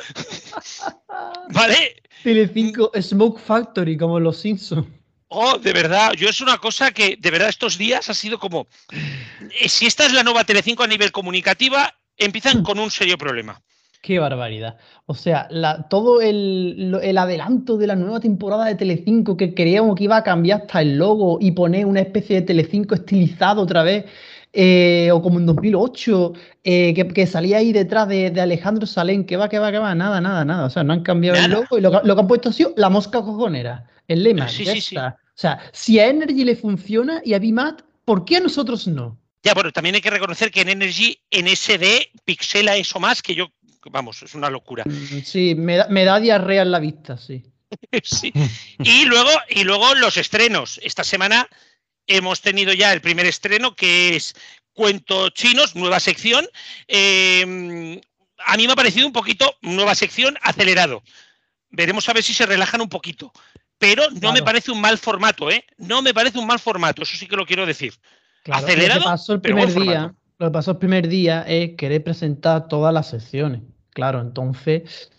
*laughs* ¿vale? Telecinco Smoke Factory, como los Simpsons. Oh, de verdad, yo es una cosa que de verdad estos días ha sido como, eh, si esta es la nueva Telecinco a nivel comunicativa, empiezan con un serio problema. Qué barbaridad. O sea, la- todo el, adelanto de la nueva temporada de Telecinco que creíamos que iba a cambiar hasta el logo y poner una especie de Telecinco estilizado otra vez, eh, o como en 2008, eh, que, que salía ahí detrás de, de Alejandro Salén, que va, que va, que va, nada, nada, nada. O sea, no han cambiado el logo y lo, lo que han puesto ha sido la mosca cojonera, el lema. Sí, ya sí, sí. está. O sea, si a Energy le funciona y a Bimat, ¿por qué a nosotros no? Ya, bueno, también hay que reconocer que en Energy, en SD, pixela eso más que yo, vamos, es una locura. Mm, Sí, me da, me da diarrea en la vista, sí. *laughs* Sí. Y luego, y luego los estrenos. Esta semana hemos tenido ya el primer estreno, que es Cuentos Chinos, nueva sección. Eh, a mí me ha parecido un poquito nueva sección acelerado. Veremos a ver si se relajan un poquito. Pero no me parece un mal formato, ¿eh? No me parece un mal formato, eso sí que lo quiero decir. Claro, Acelerado, lo que pasó el pero primer buen día, formato. lo que pasó el primer día es querer presentar todas las secciones. Claro, entonces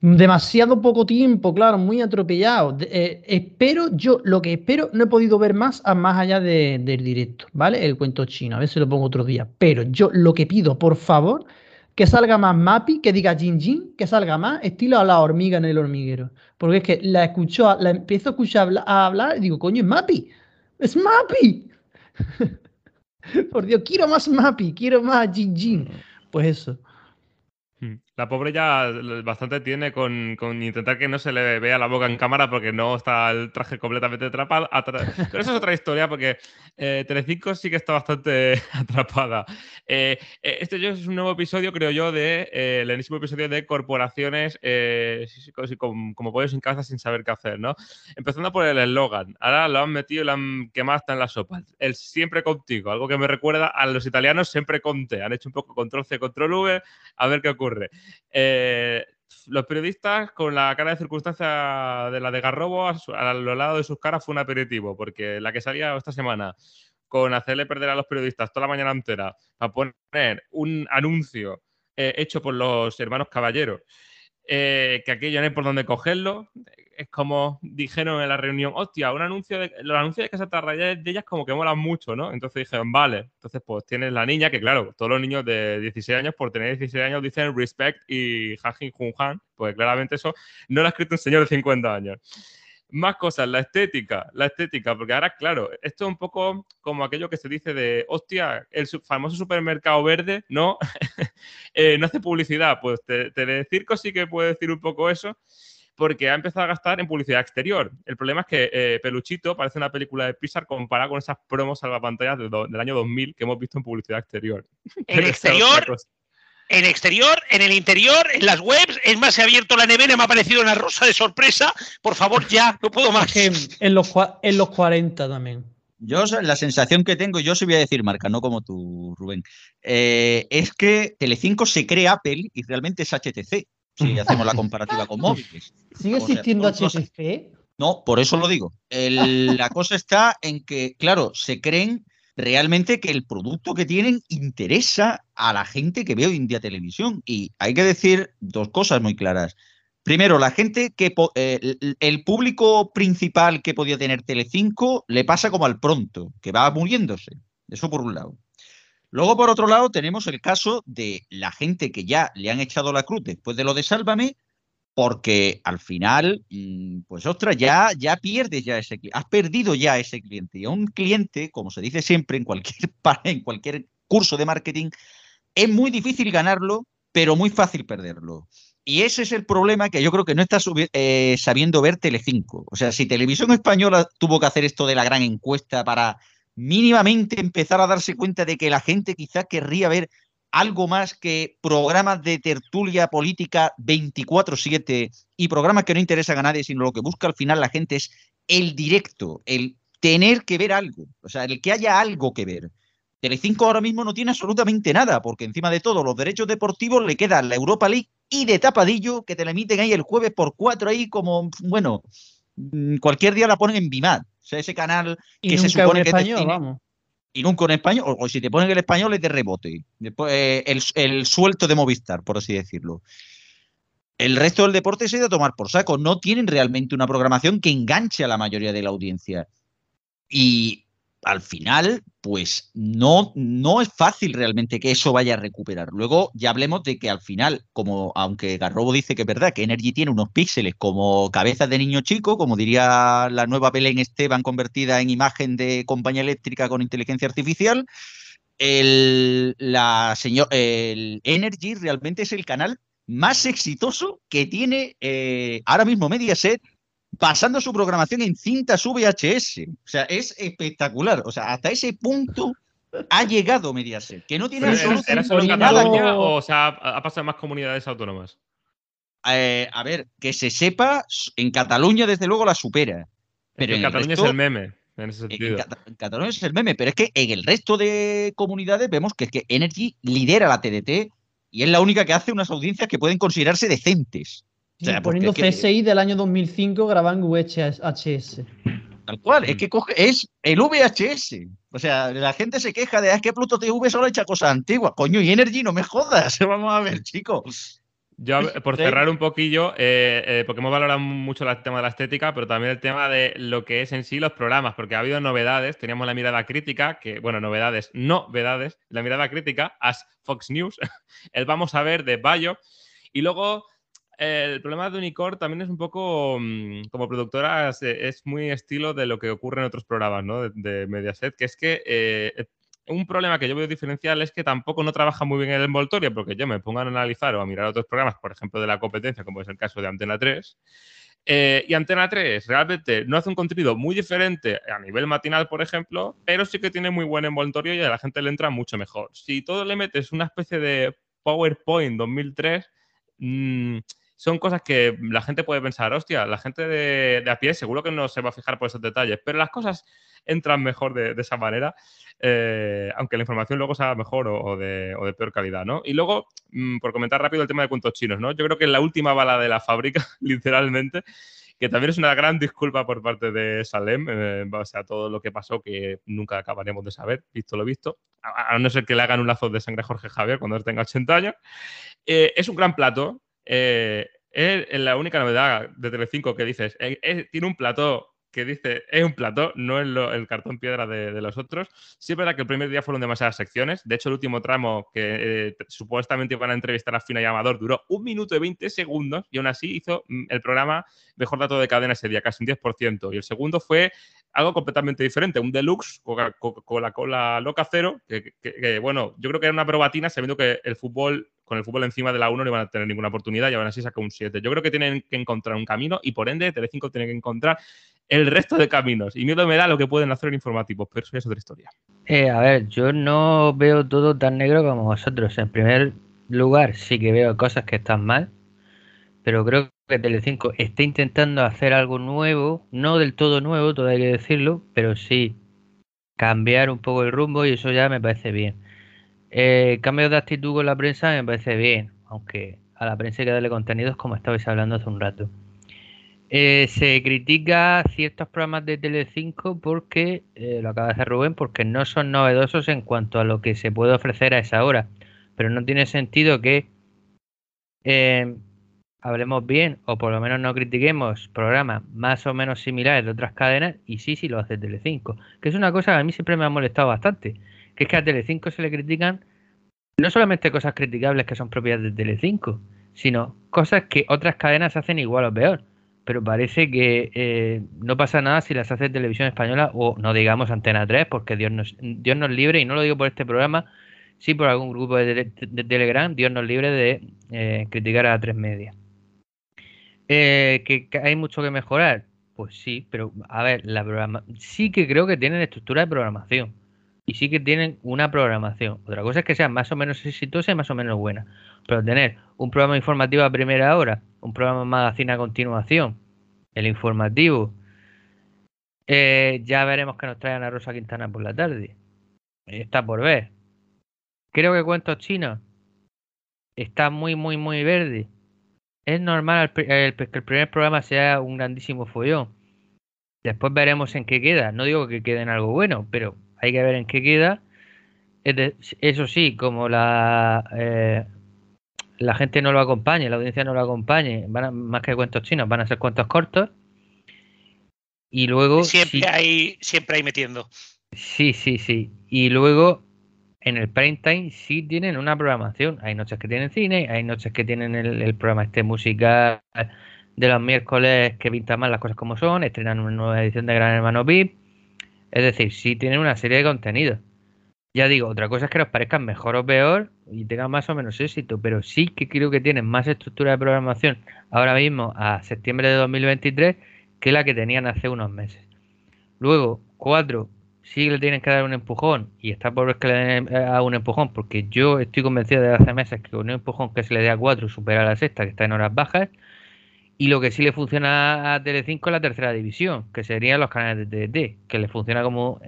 demasiado poco tiempo, claro, muy atropellado. Eh, espero, yo lo que espero, no he podido ver más a más allá de- del directo, ¿vale? El cuento chino, a ver si lo pongo otro día. Pero yo lo que pido, por favor, que salga más Mapi, que diga Jin Jin, que salga más estilo a la hormiga en el hormiguero. Porque es que la escucho, la empiezo a escuchar a hablar y digo, coño, es Mapi, es Mapi. *laughs* Por Dios, quiero más Mapi, quiero más Jin Jin. Pues eso. La pobre ya bastante tiene con, intentar que no se le vea la boca en cámara porque no está el traje completamente atrapado. atra- Pero eso es otra historia porque eh, Telecinco sí que está bastante *laughs* atrapada. Eh, eh, este es un nuevo episodio, creo yo, de eh, el enésimo episodio de corporaciones eh, como, como pollo sin cabeza sin saber qué hacer, ¿no? Empezando por el eslogan. Ahora lo han metido y lo han quemado hasta en la sopa. El siempre contigo, algo que me recuerda a los italianos siempre con te. Han hecho un poco control C, control V, a ver qué ocurre. Eh, los periodistas con la cara de circunstancia de la de Garrobo a, su- a lo lado de sus caras fue un aperitivo, porque la que salía esta semana con hacerle perder a los periodistas toda la mañana entera para poner un anuncio eh, hecho por los hermanos caballeros, eh, que aquello no hay por dónde cogerlo. Es como dijeron en la reunión, hostia, un anuncio de, los anuncios de Casa Tarraya de ellas como que molan mucho, ¿no? Entonces dijeron, vale. Entonces, pues tienes la niña, que claro, todos los niños de 16 años, por tener 16 años, dicen respect y jajin jun han, pues claramente eso no lo ha escrito un señor de 50 años. Más cosas, la estética, la estética, porque ahora, claro, esto es un poco como aquello que se dice de, hostia, el famoso supermercado verde, ¿no? *laughs* Eh, no hace publicidad, pues te- Telecirco sí que puede decir un poco eso, porque ha empezado a gastar en publicidad exterior. El problema es que eh, Peluchito parece una película de Pixar comparada con esas promos salvapantallas de do- del año 2000 que hemos visto en publicidad exterior. *laughs* Otra exterior. En exterior, en el interior, en las webs. Es más, se ha abierto la nevera y me ha aparecido una rosa de sorpresa. Por favor, ya, no puedo más. En los, en los 40 también. Yo la sensación que tengo, yo sí voy a decir marca, no como tú, Rubén, eh, es que Telecinco se cree Apple y realmente es HTC, si hacemos la comparativa con *laughs* móviles. ¿Sigue O sea, existiendo HTC? No, por eso lo digo. El- la cosa está en que, claro, se creen realmente que el producto que tienen interesa a la gente que ve hoy en día televisión. Y hay que decir dos cosas muy claras. Primero, la gente que eh, el público principal que podía tener Telecinco le pasa como al pronto, que va muriéndose. Eso por un lado. Luego, por otro lado, tenemos el caso de la gente que ya le han echado la cruz después de lo de Sálvame, porque al final, mm, pues ostras, ya, ya pierdes ya ese cliente, has perdido ya ese cliente. Y a un cliente, como se dice siempre en cualquier, *laughs* en cualquier curso de marketing, es muy difícil ganarlo, pero muy fácil perderlo. Y ese es el problema que yo creo que no está eh, sabiendo ver Telecinco. O sea, si Televisión Española tuvo que hacer esto de la gran encuesta para mínimamente empezar a darse cuenta de que la gente quizás querría ver algo más que programas de tertulia política 24/7 y programas que no interesan a nadie, sino lo que busca al final la gente es el directo, el tener que ver algo, o sea, el que haya algo que ver. Telecinco ahora mismo no tiene absolutamente nada, porque encima de todo los derechos deportivos le queda la Europa League y de tapadillo que te la emiten ahí el jueves por cuatro ahí como, bueno, mm, cualquier día la ponen en Bimad, o sea, ese canal Y que se supone un que español, vamos. Y nunca en español, o, si te ponen el español es de rebote. Eh, el, el suelto de Movistar, por así decirlo. El resto del deporte se ha ido a tomar por saco. No tienen realmente una programación que enganche a la mayoría de la audiencia. Y al final, pues no, no es fácil realmente que eso vaya a recuperar. Luego ya hablemos de que al final, como aunque Garrobo dice que es verdad, que Energy tiene unos píxeles como cabezas de niño chico, como diría la nueva Belén Esteban convertida en imagen de compañía eléctrica con inteligencia artificial, el, la señor, el Energy realmente es el canal más exitoso que tiene eh, ahora mismo Mediaset basando su programación en cintas VHS. O sea, es espectacular. O sea, hasta ese punto ha llegado Mediaset, que no tiene ¿Pero ¿Era, era absolutamente solo Cataluña o se ha, ha pasado en más comunidades autónomas? Eh, a ver, que se sepa, en Cataluña desde luego la supera. Pero en en el Cataluña resto- es el meme, en ese En, sentido. Cata- en Cataluña es el meme, pero es que en el resto de comunidades vemos que, es que Energy lidera la TDT y es la única que hace unas audiencias que pueden considerarse decentes. O sea, poniendo es que- CSI del año 2005 grabando VHS. Tal cual, es que coge, es el VHS. O sea, la gente se queja de "Ah, es que Pluto TV solo echa cosas antiguas. Coño, y Energy no me jodas. *laughs* Vamos a ver, chicos. Yo, ver, por cerrar un poquillo, eh, eh, porque hemos valorado mucho el tema de la estética, pero también el tema de lo que es en sí los programas, porque ha habido novedades. Teníamos la mirada crítica, que, bueno, novedades, no vedades, la mirada crítica, as Fox News, *laughs* el vamos a ver de Bayo. Y luego, eh, el problema de Unicorn también es un poco, mm, como productora, es, muy estilo de lo que ocurre en otros programas de, Mediaset, que es que eh, un problema que yo veo diferencial es que tampoco no trabaja muy bien el envoltorio, porque yo me pongo a analizar o a mirar otros programas, por ejemplo, de la competencia, como es el caso de Antena 3. eh, y Antena 3 realmente no hace un contenido muy diferente a nivel matinal, por ejemplo, pero sí que tiene muy buen envoltorio y a la gente le entra mucho mejor. Si todo le metes una especie de PowerPoint 2003, mm, son cosas que la gente puede pensar, hostia, la gente de, de a pie seguro que no se va a fijar por esos detalles, pero las cosas entran mejor de, de esa manera, eh, aunque la información luego sea mejor o, o de, o de peor calidad, ¿no? Y luego, mm, por comentar rápido el tema de cuentos chinos, ¿no? Yo creo que la última bala de la fábrica, *laughs* literalmente, que también es una gran disculpa por parte de Salem, eh, en base a todo lo que pasó que nunca acabaremos de saber, visto lo visto, a, a no ser que le hagan un lazo de sangre a Jorge Javier cuando él tenga 80 años. Eh, es un gran plato. eh, es la única novedad de Telecinco que dices, eh, eh, tiene un plató que dice, es un plató, no es lo- el cartón piedra de, de los otros. Sí es verdad que el primer día fueron demasiadas secciones. De hecho, el último tramo que eh, supuestamente iban a entrevistar a Fina y Amador duró un minuto y 20 segundos y aún así hizo mm, el programa mejor dato de cadena ese día, casi un 10%. Y el segundo fue algo completamente diferente, un deluxe Coca- Coca- Coca-Cola Loca Cero, que, que- que, bueno, yo creo que era una probatina sabiendo que el fútbol, con el fútbol encima de la 1 no iban a tener ninguna oportunidad y aún así sacó un 7. Yo creo que tienen que encontrar un camino y por ende Telecinco tiene que encontrar el resto de caminos. Y miedo me da lo que pueden hacer en informativos, pero eso es otra historia. Eh, a ver, yo no veo todo tan negro como vosotros. En primer lugar, sí que veo cosas que están mal, pero creo que Telecinco está intentando hacer algo nuevo, no del todo nuevo, todo hay que decirlo, pero sí cambiar un poco el rumbo y eso ya me parece bien. Eh, cambio de actitud con la prensa me parece bien, aunque a la prensa hay que darle contenidos como estabais hablando hace un rato. Eh, se critica ciertos programas de Telecinco porque, eh, lo acaba de hacer Rubén, porque no son novedosos en cuanto a lo que se puede ofrecer a esa hora. Pero no tiene sentido que eh, hablemos bien o por lo menos no critiquemos programas más o menos similares de otras cadenas y sí, sí lo hace Telecinco. Que es una cosa que a mí siempre me ha molestado bastante. Que es que a Telecinco se le critican no solamente cosas criticables que son propias de Telecinco, sino cosas que otras cadenas hacen igual o peor. Pero parece que eh, no pasa nada si las hace televisión española o no digamos Antena 3, porque Dios nos, Dios libre, y no lo digo por este programa, sí por algún grupo de, Telegram, Dios nos libre de eh, criticar a 3 media. Eh, ¿que, hay mucho que mejorar, pues sí, pero a ver, la programa sí que creo que tienen estructura de programación y sí que tienen una programación. Otra cosa es que sea más o menos exitosa y más o menos buena. Pero tener un programa informativo a primera hora, un programa magazine a continuación, el informativo, eh, ya veremos que nos traen a Rosa Quintana por la tarde. Está por ver. Creo que Cuentos Chinos está muy, muy, muy verde. Es normal que el primer programa sea un grandísimo follón. Después veremos en qué queda. No digo que quede en algo bueno, pero hay que ver en qué queda. Eso sí, como la, eh, la gente no lo acompañe, la audiencia no lo acompañe, van más que cuentos chinos, van a ser cuentos cortos. Y luego. Siempre hay, siempre hay metiendo. Sí, sí, sí. Y luego en el prime time sí tienen una programación. Hay noches que tienen cine, hay noches que tienen el, programa este musical de los miércoles que pinta más las cosas como son, estrenan una nueva edición de Gran Hermano VIP. Es decir, sí tienen una serie de contenidos. Ya digo, otra cosa es que nos parezcan mejor o peor y tengan más o menos éxito, pero sí que creo que tienen más estructura de programación ahora mismo a septiembre de 2023 que la que tenían hace unos meses. Luego, cuatro, sí le tienen que dar un empujón y está por ver que le den eh, a un empujón porque yo estoy convencido de hace meses que con un empujón que se le dé a cuatro supera a la sexta que está en horas bajas y lo que sí le funciona a Telecinco es la tercera división, que serían los canales de TDT, que le funciona como,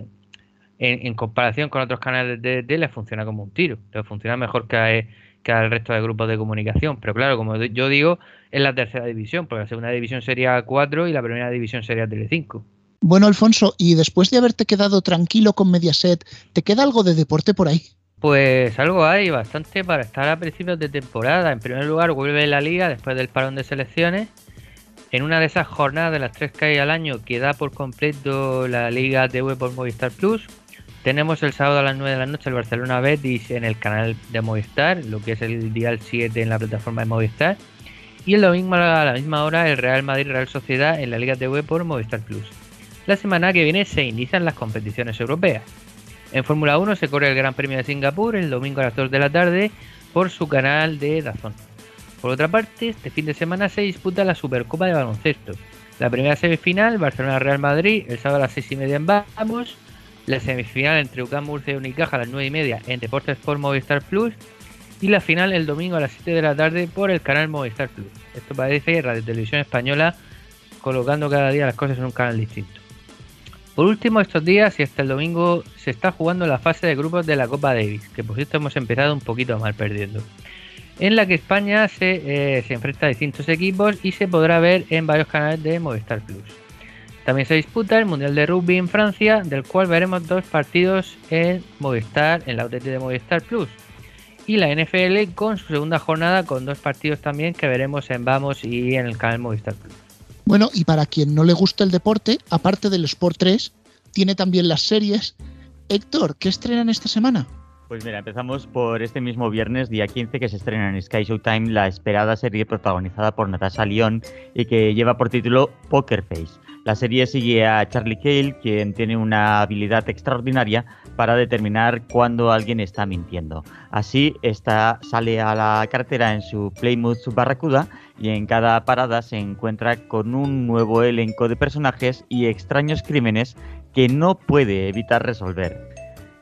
en, comparación con otros canales de TDT, le funciona como un tiro, le funciona mejor que, que al resto de grupos de comunicación. Pero claro, como yo digo, es la tercera división, porque la segunda división sería 4 y la primera división sería Telecinco. Bueno, Alfonso, y después de haberte quedado tranquilo con Mediaset, ¿te queda algo de deporte por ahí? Pues algo hay, bastante para estar a principios de temporada. En primer lugar, vuelve la liga después del parón de selecciones. En una de esas jornadas de las tres que al año que da por completo la Liga TV por Movistar Plus, tenemos el sábado a las 9 de la noche el Barcelona Betis en el canal de Movistar, lo que es el Dial 7 en la plataforma de Movistar. Y domingo a la misma hora el Real Madrid Real Sociedad en la Liga TV por Movistar Plus. La semana que viene se inician las competiciones europeas. En Fórmula 1 se corre el Gran Premio de Singapur el domingo a las 2 de la tarde por su canal de Dazón. Por otra parte, este fin de semana se disputa la Supercopa de Baloncesto. La primera semifinal, Barcelona-Real Madrid, el sábado a las 6 y media en Vamos. La semifinal entre UCAM Murcia y Unicaja a las 9 y media en Deportes por Movistar Plus. Y la final el domingo a las 7 de la tarde por el canal Movistar Plus. Esto parece Radio Televisión Española colocando cada día las cosas en un canal distinto. Por último, estos días y hasta el domingo se está jugando la fase de grupos de la Copa Davis, que por cierto hemos empezado un poquito mal perdiendo, en la que España se, eh, se enfrenta a distintos equipos y se podrá ver en varios canales de Movistar Plus. También se disputa el Mundial de Rugby en Francia, del cual veremos dos partidos en Movistar, en la OTT de Movistar Plus. Y la NFL con su segunda jornada con dos partidos también que veremos en Vamos y en el canal Movistar Plus. Bueno, y para quien no le gusta el deporte, aparte del Sport 3, tiene también las series. Héctor, ¿qué estrenan esta semana? Pues mira, empezamos por este mismo viernes, día 15, que se estrena en Sky Showtime la esperada serie protagonizada por Natasha Lyon y que lleva por título Poker Face. La serie sigue a Charlie Cale, quien tiene una habilidad extraordinaria para determinar cuándo alguien está mintiendo. Así, esta sale a la cartera en su Plymouth Barracuda y en cada parada se encuentra con un nuevo elenco de personajes y extraños crímenes que no puede evitar resolver.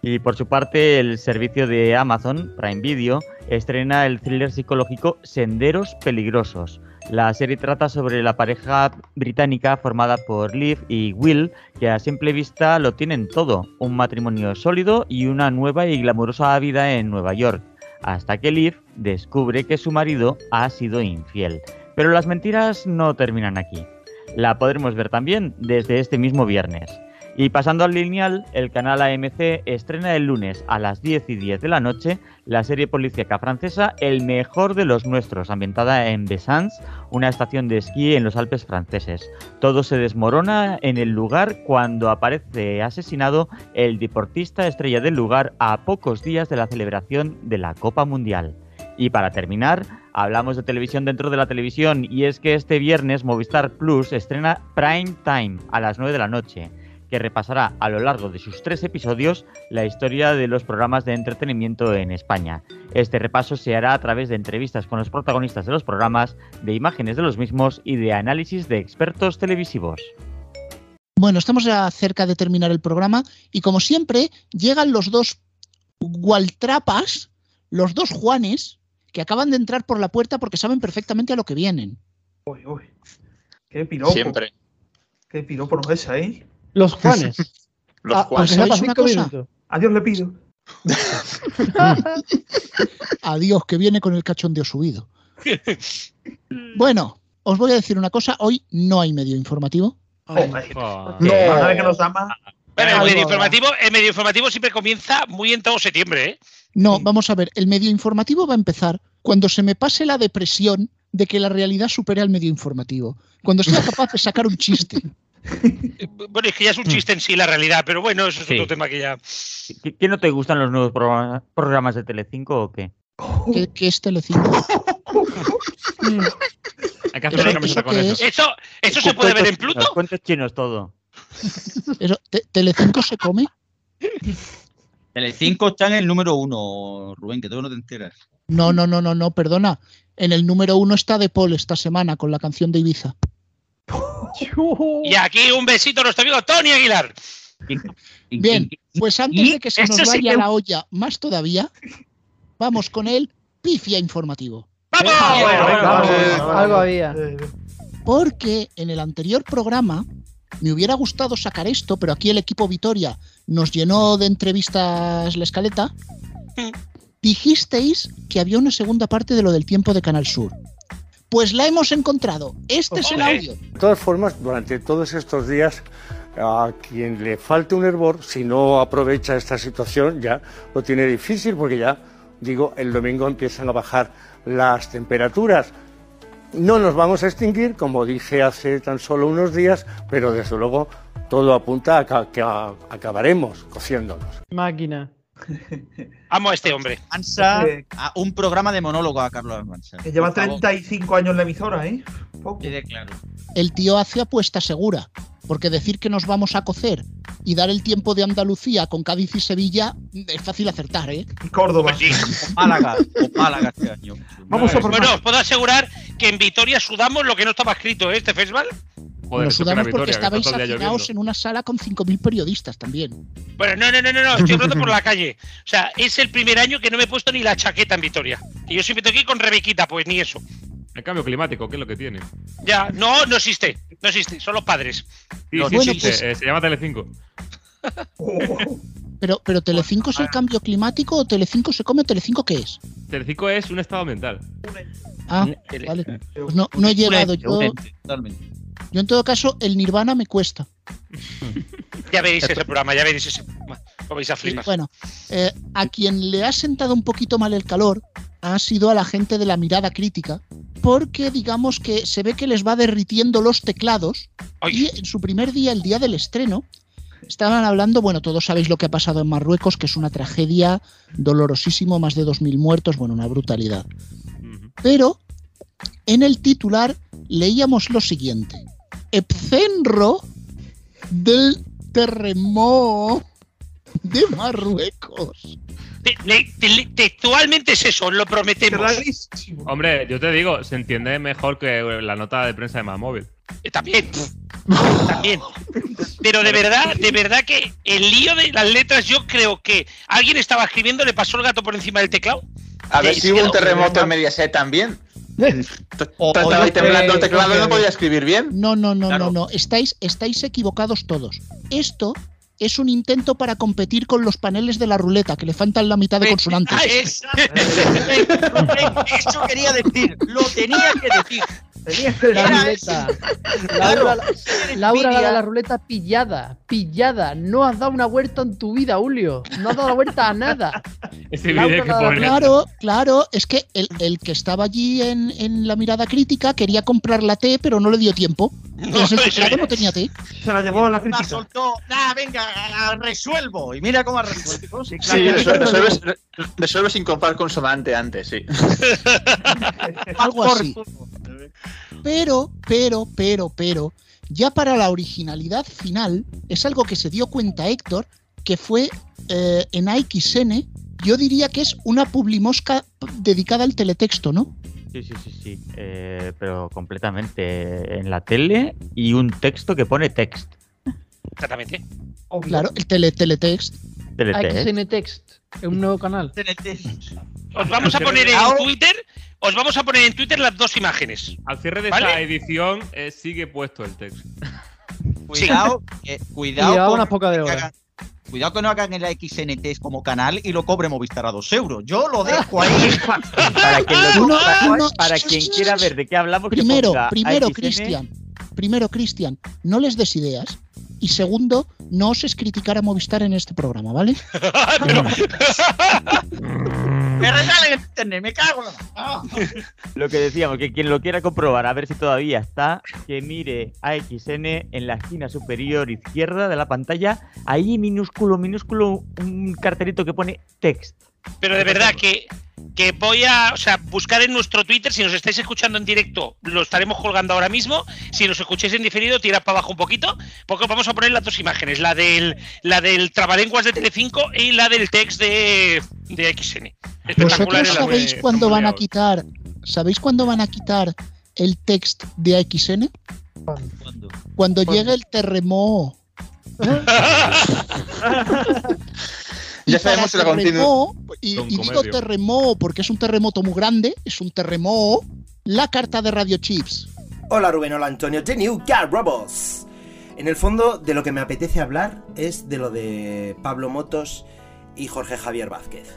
Y por su parte, el servicio de Amazon, Prime Video, estrena el thriller psicológico Senderos Peligrosos, la serie trata sobre la pareja británica formada por Liv y Will, que a simple vista lo tienen todo, un matrimonio sólido y una nueva y glamurosa vida en Nueva York, hasta que Liv descubre que su marido ha sido infiel. Pero las mentiras no terminan aquí. La podremos ver también desde este mismo viernes. Y pasando al lineal, el canal AMC estrena el lunes a las 10 y 10 de la noche la serie policíaca francesa El mejor de los nuestros, ambientada en Besans, una estación de esquí en los Alpes franceses. Todo se desmorona en el lugar cuando aparece asesinado el deportista estrella del lugar a pocos días de la celebración de la Copa Mundial. Y para terminar, hablamos de televisión dentro de la televisión y es que este viernes Movistar Plus estrena Prime Time a las 9 de la noche que repasará a lo largo de sus tres episodios la historia de los programas de entretenimiento en España. Este repaso se hará a través de entrevistas con los protagonistas de los programas, de imágenes de los mismos y de análisis de expertos televisivos. Bueno, estamos ya cerca de terminar el programa y como siempre llegan los dos gualtrapas, los dos Juanes, que acaban de entrar por la puerta porque saben perfectamente a lo que vienen. Uy, uy. Qué piropo. Siempre. Qué piropo no es ahí. *laughs* Los Juanes. Los Ah, Juanes. ¿os sabéis una cosa? A Dios le pido. *laughs* Adiós, que viene con el cachondeo subido. *laughs* Bueno, os voy a decir una cosa. Hoy no hay medio informativo. Joder. No, ¿sabes que nos ama? Bueno, el medio, informativo, el medio informativo siempre comienza muy en todo septiembre, ¿eh? No, vamos a ver. El medio informativo va a empezar cuando se me pase la depresión de que la realidad supere al medio informativo. Cuando sea capaz de sacar un chiste. Eh, Bueno, es que ya es un chiste en sí la realidad, pero bueno, eso es Sí. otro tema que ya. ¿Qué, qué no te gustan los nuevos programa- programas de Telecinco o qué? que es Telecinco. Hay que hacer ¿Eso- una con qué eso. es? ¿Eso, eso se puede ver en Pluto? chinos, Cuentos chinos todo. Eso, Te- ¿Telecinco se come? Telecinco está en el número uno, Rubén, que todavía no te enteras. No, no, no, no, no, perdona. En el número uno está De Paul esta semana con la canción de Ibiza. Y aquí un besito a nuestro amigo Tony Aguilar. Bien, pues antes de que se nos sí vaya la olla más todavía, vamos con el pifia informativo. ¡Vamos! Algo había. Porque en el anterior programa me hubiera gustado sacar esto, pero aquí el equipo Vitoria nos llenó de entrevistas la escaleta. Dijisteis que había una segunda parte de lo del tiempo de Canal Sur. Pues la hemos encontrado. Este es el audio. De todas formas, durante todos estos días, a quien le falte un hervor, si no aprovecha esta situación, ya lo tiene difícil porque ya, digo, el domingo empiezan a bajar las temperaturas. No nos vamos a extinguir, como dije hace tan solo unos días, pero desde luego todo apunta a que acabaremos cociéndonos. Máquina. Amo a este hombre. Mansa, Eh, a un programa de monólogo a Carlos Almansa. Que lleva Por favor, 35 años en la emisora, ¿eh? Poco. quede claro. El tío hace apuesta segura. Porque decir que nos vamos a cocer y dar el tiempo de Andalucía con Cádiz y Sevilla es fácil acertar, ¿eh? Y Córdoba. Pues sí. O Málaga, o Málaga este año. Vamos a por Bueno, os puedo asegurar que en Vitoria sudamos lo que no estaba escrito, ¿eh? Este festival. Joder, Nos sudamos porque estabais hacinados en una sala con 5.000 periodistas también. Bueno, no, no, no, no, no, estoy hablando por la calle. O sea, es el primer año que no me he puesto ni la chaqueta en Vitoria. Y yo siempre tengo que ir con Rebequita, pues ni eso. El cambio climático, ¿qué es lo que tiene? Ya, no, no existe. No existe, son los padres. Sí, No, sí, bueno, existe, pues- eh, se llama Telecinco. *laughs* Pero, pero Telecinco es el cambio climático o Telecinco se come o Telecinco qué es? Telecinco es un estado mental. Ah, vale. Pues no, no he llegado. Un Yo, ente, totalmente. Yo en todo caso, el Nirvana me cuesta. *laughs* Ya veréis ese programa, ya veréis ese programa. Vais a flipar. Bueno, eh, a quien le ha sentado un poquito mal el calor ha sido a la gente de la mirada crítica, porque digamos que se ve que les va derritiendo los teclados y en su primer día, el día del estreno, estaban hablando, bueno, todos sabéis lo que ha pasado en Marruecos, que es una tragedia, dolorosísimo, más de 2.000 muertos, bueno, una brutalidad. Pero en el titular leíamos lo siguiente. Epcenro del terremoto de Marruecos. Te- le- te- Textualmente es eso, lo prometemos. Hombre, yo te digo, se entiende mejor que la nota de prensa de Mamóvil. Eh, También. También. Pero de verdad, de verdad que el lío de las letras, yo creo que alguien estaba escribiendo, le pasó el gato por encima del teclado. A ver Sí, si hubo un terremoto en Mediaset también. Estaba temblando el teclado no podía escribir bien. No, no, no, Claro. no, no. Estáis, estáis equivocados todos. Esto es un intento para competir con los paneles de la ruleta, que le faltan la mitad de consonantes. *laughs* Es- Eso quería decir, lo tenía que decir. La ruleta. Laura, Laura la de la ruleta pillada, pillada. No has dado una vuelta en tu vida, Julio. No has dado la vuelta a nada. Este que la la. Claro, claro, es que el, el que estaba allí en, en la mirada crítica quería comprar la té, pero no le dio tiempo. Tras el *laughs* teclado no tenía té. Se la llevó la La crítica. soltó. Nah, venga, a- resuelvo. Y mira cómo ha resuelto. Sí, Sí, resuelve, resuelve- re- resuelve sin comprar consonante antes, sí. Algo así. Pero, pero, pero, pero, ya para la originalidad final, es algo que se dio cuenta Héctor, que fue eh, en AXN, yo diría que es una publimosca dedicada al teletexto, ¿no? Sí, sí, sí, sí. eh, pero completamente en la tele y un texto que pone text. Exactamente. Claro, el tele, teletext. Teletext. XN Text. Es un nuevo canal. Os vamos a poner en Twitter, os vamos a poner en Twitter las dos imágenes. Al cierre de ¿Vale? esta edición eh, sigue puesto el texto. *laughs* Cuidado, eh, cuidado, Llevaba con- unas pocas de horas. cuidado que no hagan el XNT como canal y lo cobre Movistar a 2 euros. Yo lo dejo ahí. *laughs* Para quien, lo- Uno- para- uno- para quien quiera ver de qué hablamos, que Primero, ponga primero. Cristian. Primero, Cristian, no les des ideas. Y segundo, no oses criticar a Movistar en este programa, ¿vale? *laughs* *laughs* Me regalen el internet, me cago en la- Ah. Lo que decíamos, que quien lo quiera comprobar, a ver si todavía está, que mire AXN en la esquina superior izquierda de la pantalla, ahí minúsculo, minúsculo, un cartelito que pone text. Pero de verdad que, que voy a o sea, buscar en nuestro Twitter, si nos estáis escuchando en directo, lo estaremos colgando ahora mismo. Si nos escucháis en diferido, tirad para abajo un poquito, porque vamos a poner las dos imágenes, la del, la del trabalenguas de Telecinco y la del text de, de XN. ¿Vosotros sabéis cuándo van a quitar? ¿Sabéis cuándo van a quitar el text de AXN? Cuando llegue el terremoto. *laughs* *laughs* Ya sabemos que la terremoto, y, digo terremoto porque es un terremoto muy grande, es un terremoto, la carta de Radio Chips. Hola Rubén, hola Antonio, The New Car Robots. En el fondo, de lo que me apetece hablar es de lo de Pablo Motos y Jorge Javier Vázquez.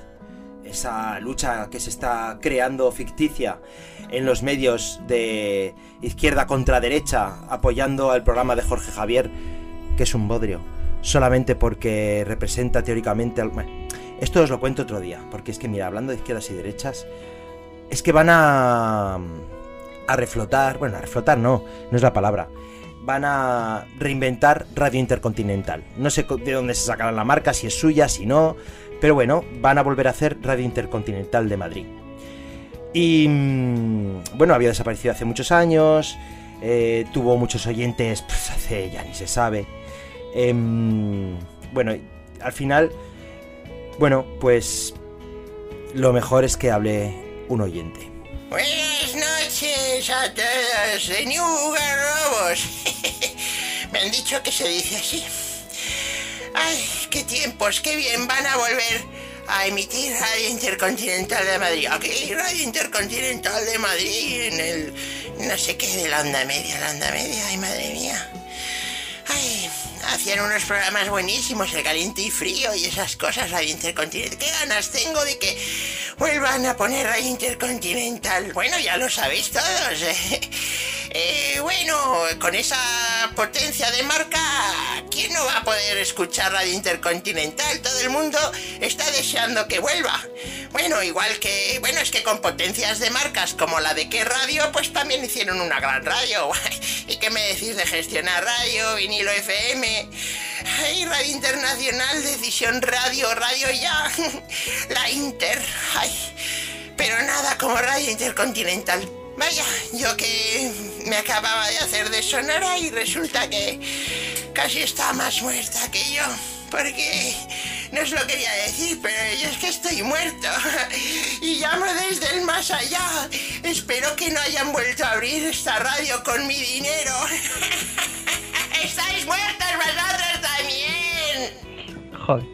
Esa lucha que se está creando ficticia en los medios de izquierda contra derecha, apoyando al programa de Jorge Javier, que es un bodrio, solamente porque representa teóricamente... al- esto os lo cuento otro día, porque es que mira, hablando de izquierdas y derechas, es que van a a reflotar, bueno, a reflotar no, no es la palabra. Van a reinventar Radio Intercontinental. No sé de dónde se sacarán la marca, si es suya, si no, pero bueno, van a volver a hacer Radio Intercontinental de Madrid. Y mm, bueno, había desaparecido hace muchos años, eh, tuvo muchos oyentes, pues hace ya ni se sabe. Em, bueno, al final, bueno, pues lo mejor es que hable un oyente. Buenas noches a todos de New Garrobos. *laughs* Me han dicho que se dice así. Ay, qué tiempos, qué bien van a volver a emitir Radio Intercontinental de Madrid. Aquí, Radio Intercontinental de Madrid, en el no sé qué de la onda media, la onda media, ay madre mía. Ay, hacían unos programas buenísimos, el caliente y frío y esas cosas, Radio Intercontinental. ¿Qué ganas tengo de que vuelvan a poner Radio Intercontinental? Bueno, ya lo sabéis todos. eh. *laughs* Eh, bueno, con esa potencia de marca, ¿quién no va a poder escuchar Radio Intercontinental? Todo el mundo está deseando que vuelva. Bueno, igual que, bueno, es que con potencias de marcas como la de qué radio, pues también hicieron una gran radio. *laughs* ¿Y qué me decís de gestionar radio, vinilo FM? Ay, Radio Internacional, Decisión Radio, Radio Ya, *laughs* la Inter, ay, pero nada como Radio Intercontinental. Vaya, yo que me acababa de hacer de sonora y resulta que casi está más muerta que yo. Porque no os lo quería decir, pero yo es que estoy muerto. *laughs* Y llamo desde el más allá. Espero que no hayan vuelto a abrir esta radio con mi dinero. *laughs* ¡Estáis muertos vosotros también! Joder.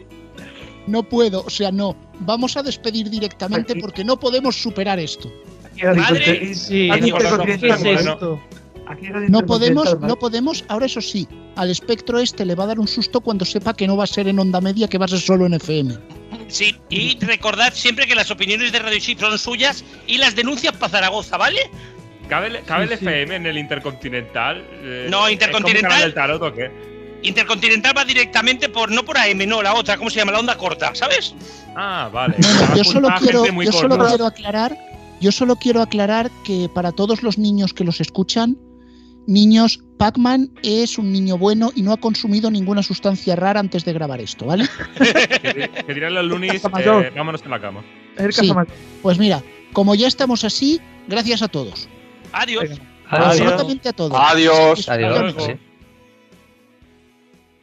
No puedo, o sea, no. Vamos a despedir directamente porque no podemos superar esto. Madre, Sí, Radio ¿qué es Intercontinental, esto? No podemos, no podemos, ahora eso sí, al espectro este le va a dar un susto cuando sepa que no va a ser en onda media, que va a ser solo en FM. Sí, y recordad siempre que las opiniones de Radio Chip son suyas y las denuncias para Zaragoza, ¿vale? ¿Cabe, el- cabe Sí, el sí. FM en el Intercontinental? Eh, No, ¿es Intercontinental- como Canal del Tarot o qué? Intercontinental va directamente por, no por AM, no, la otra, ¿cómo se llama? La onda corta, ¿sabes? Ah, vale. Bueno, yo solo quiero, yo solo quiero aclarar, yo solo quiero aclarar que para todos los niños que los escuchan, niños, Pac-Man es un niño bueno y no ha consumido ninguna sustancia rara antes de grabar esto, ¿vale? Que, di- que dirán los lunis, eh, vámonos a la cama. Sí. Pues mira, como ya estamos así, gracias a todos. Adiós. Adiós. Absolutamente a todos. Adiós. Adiós.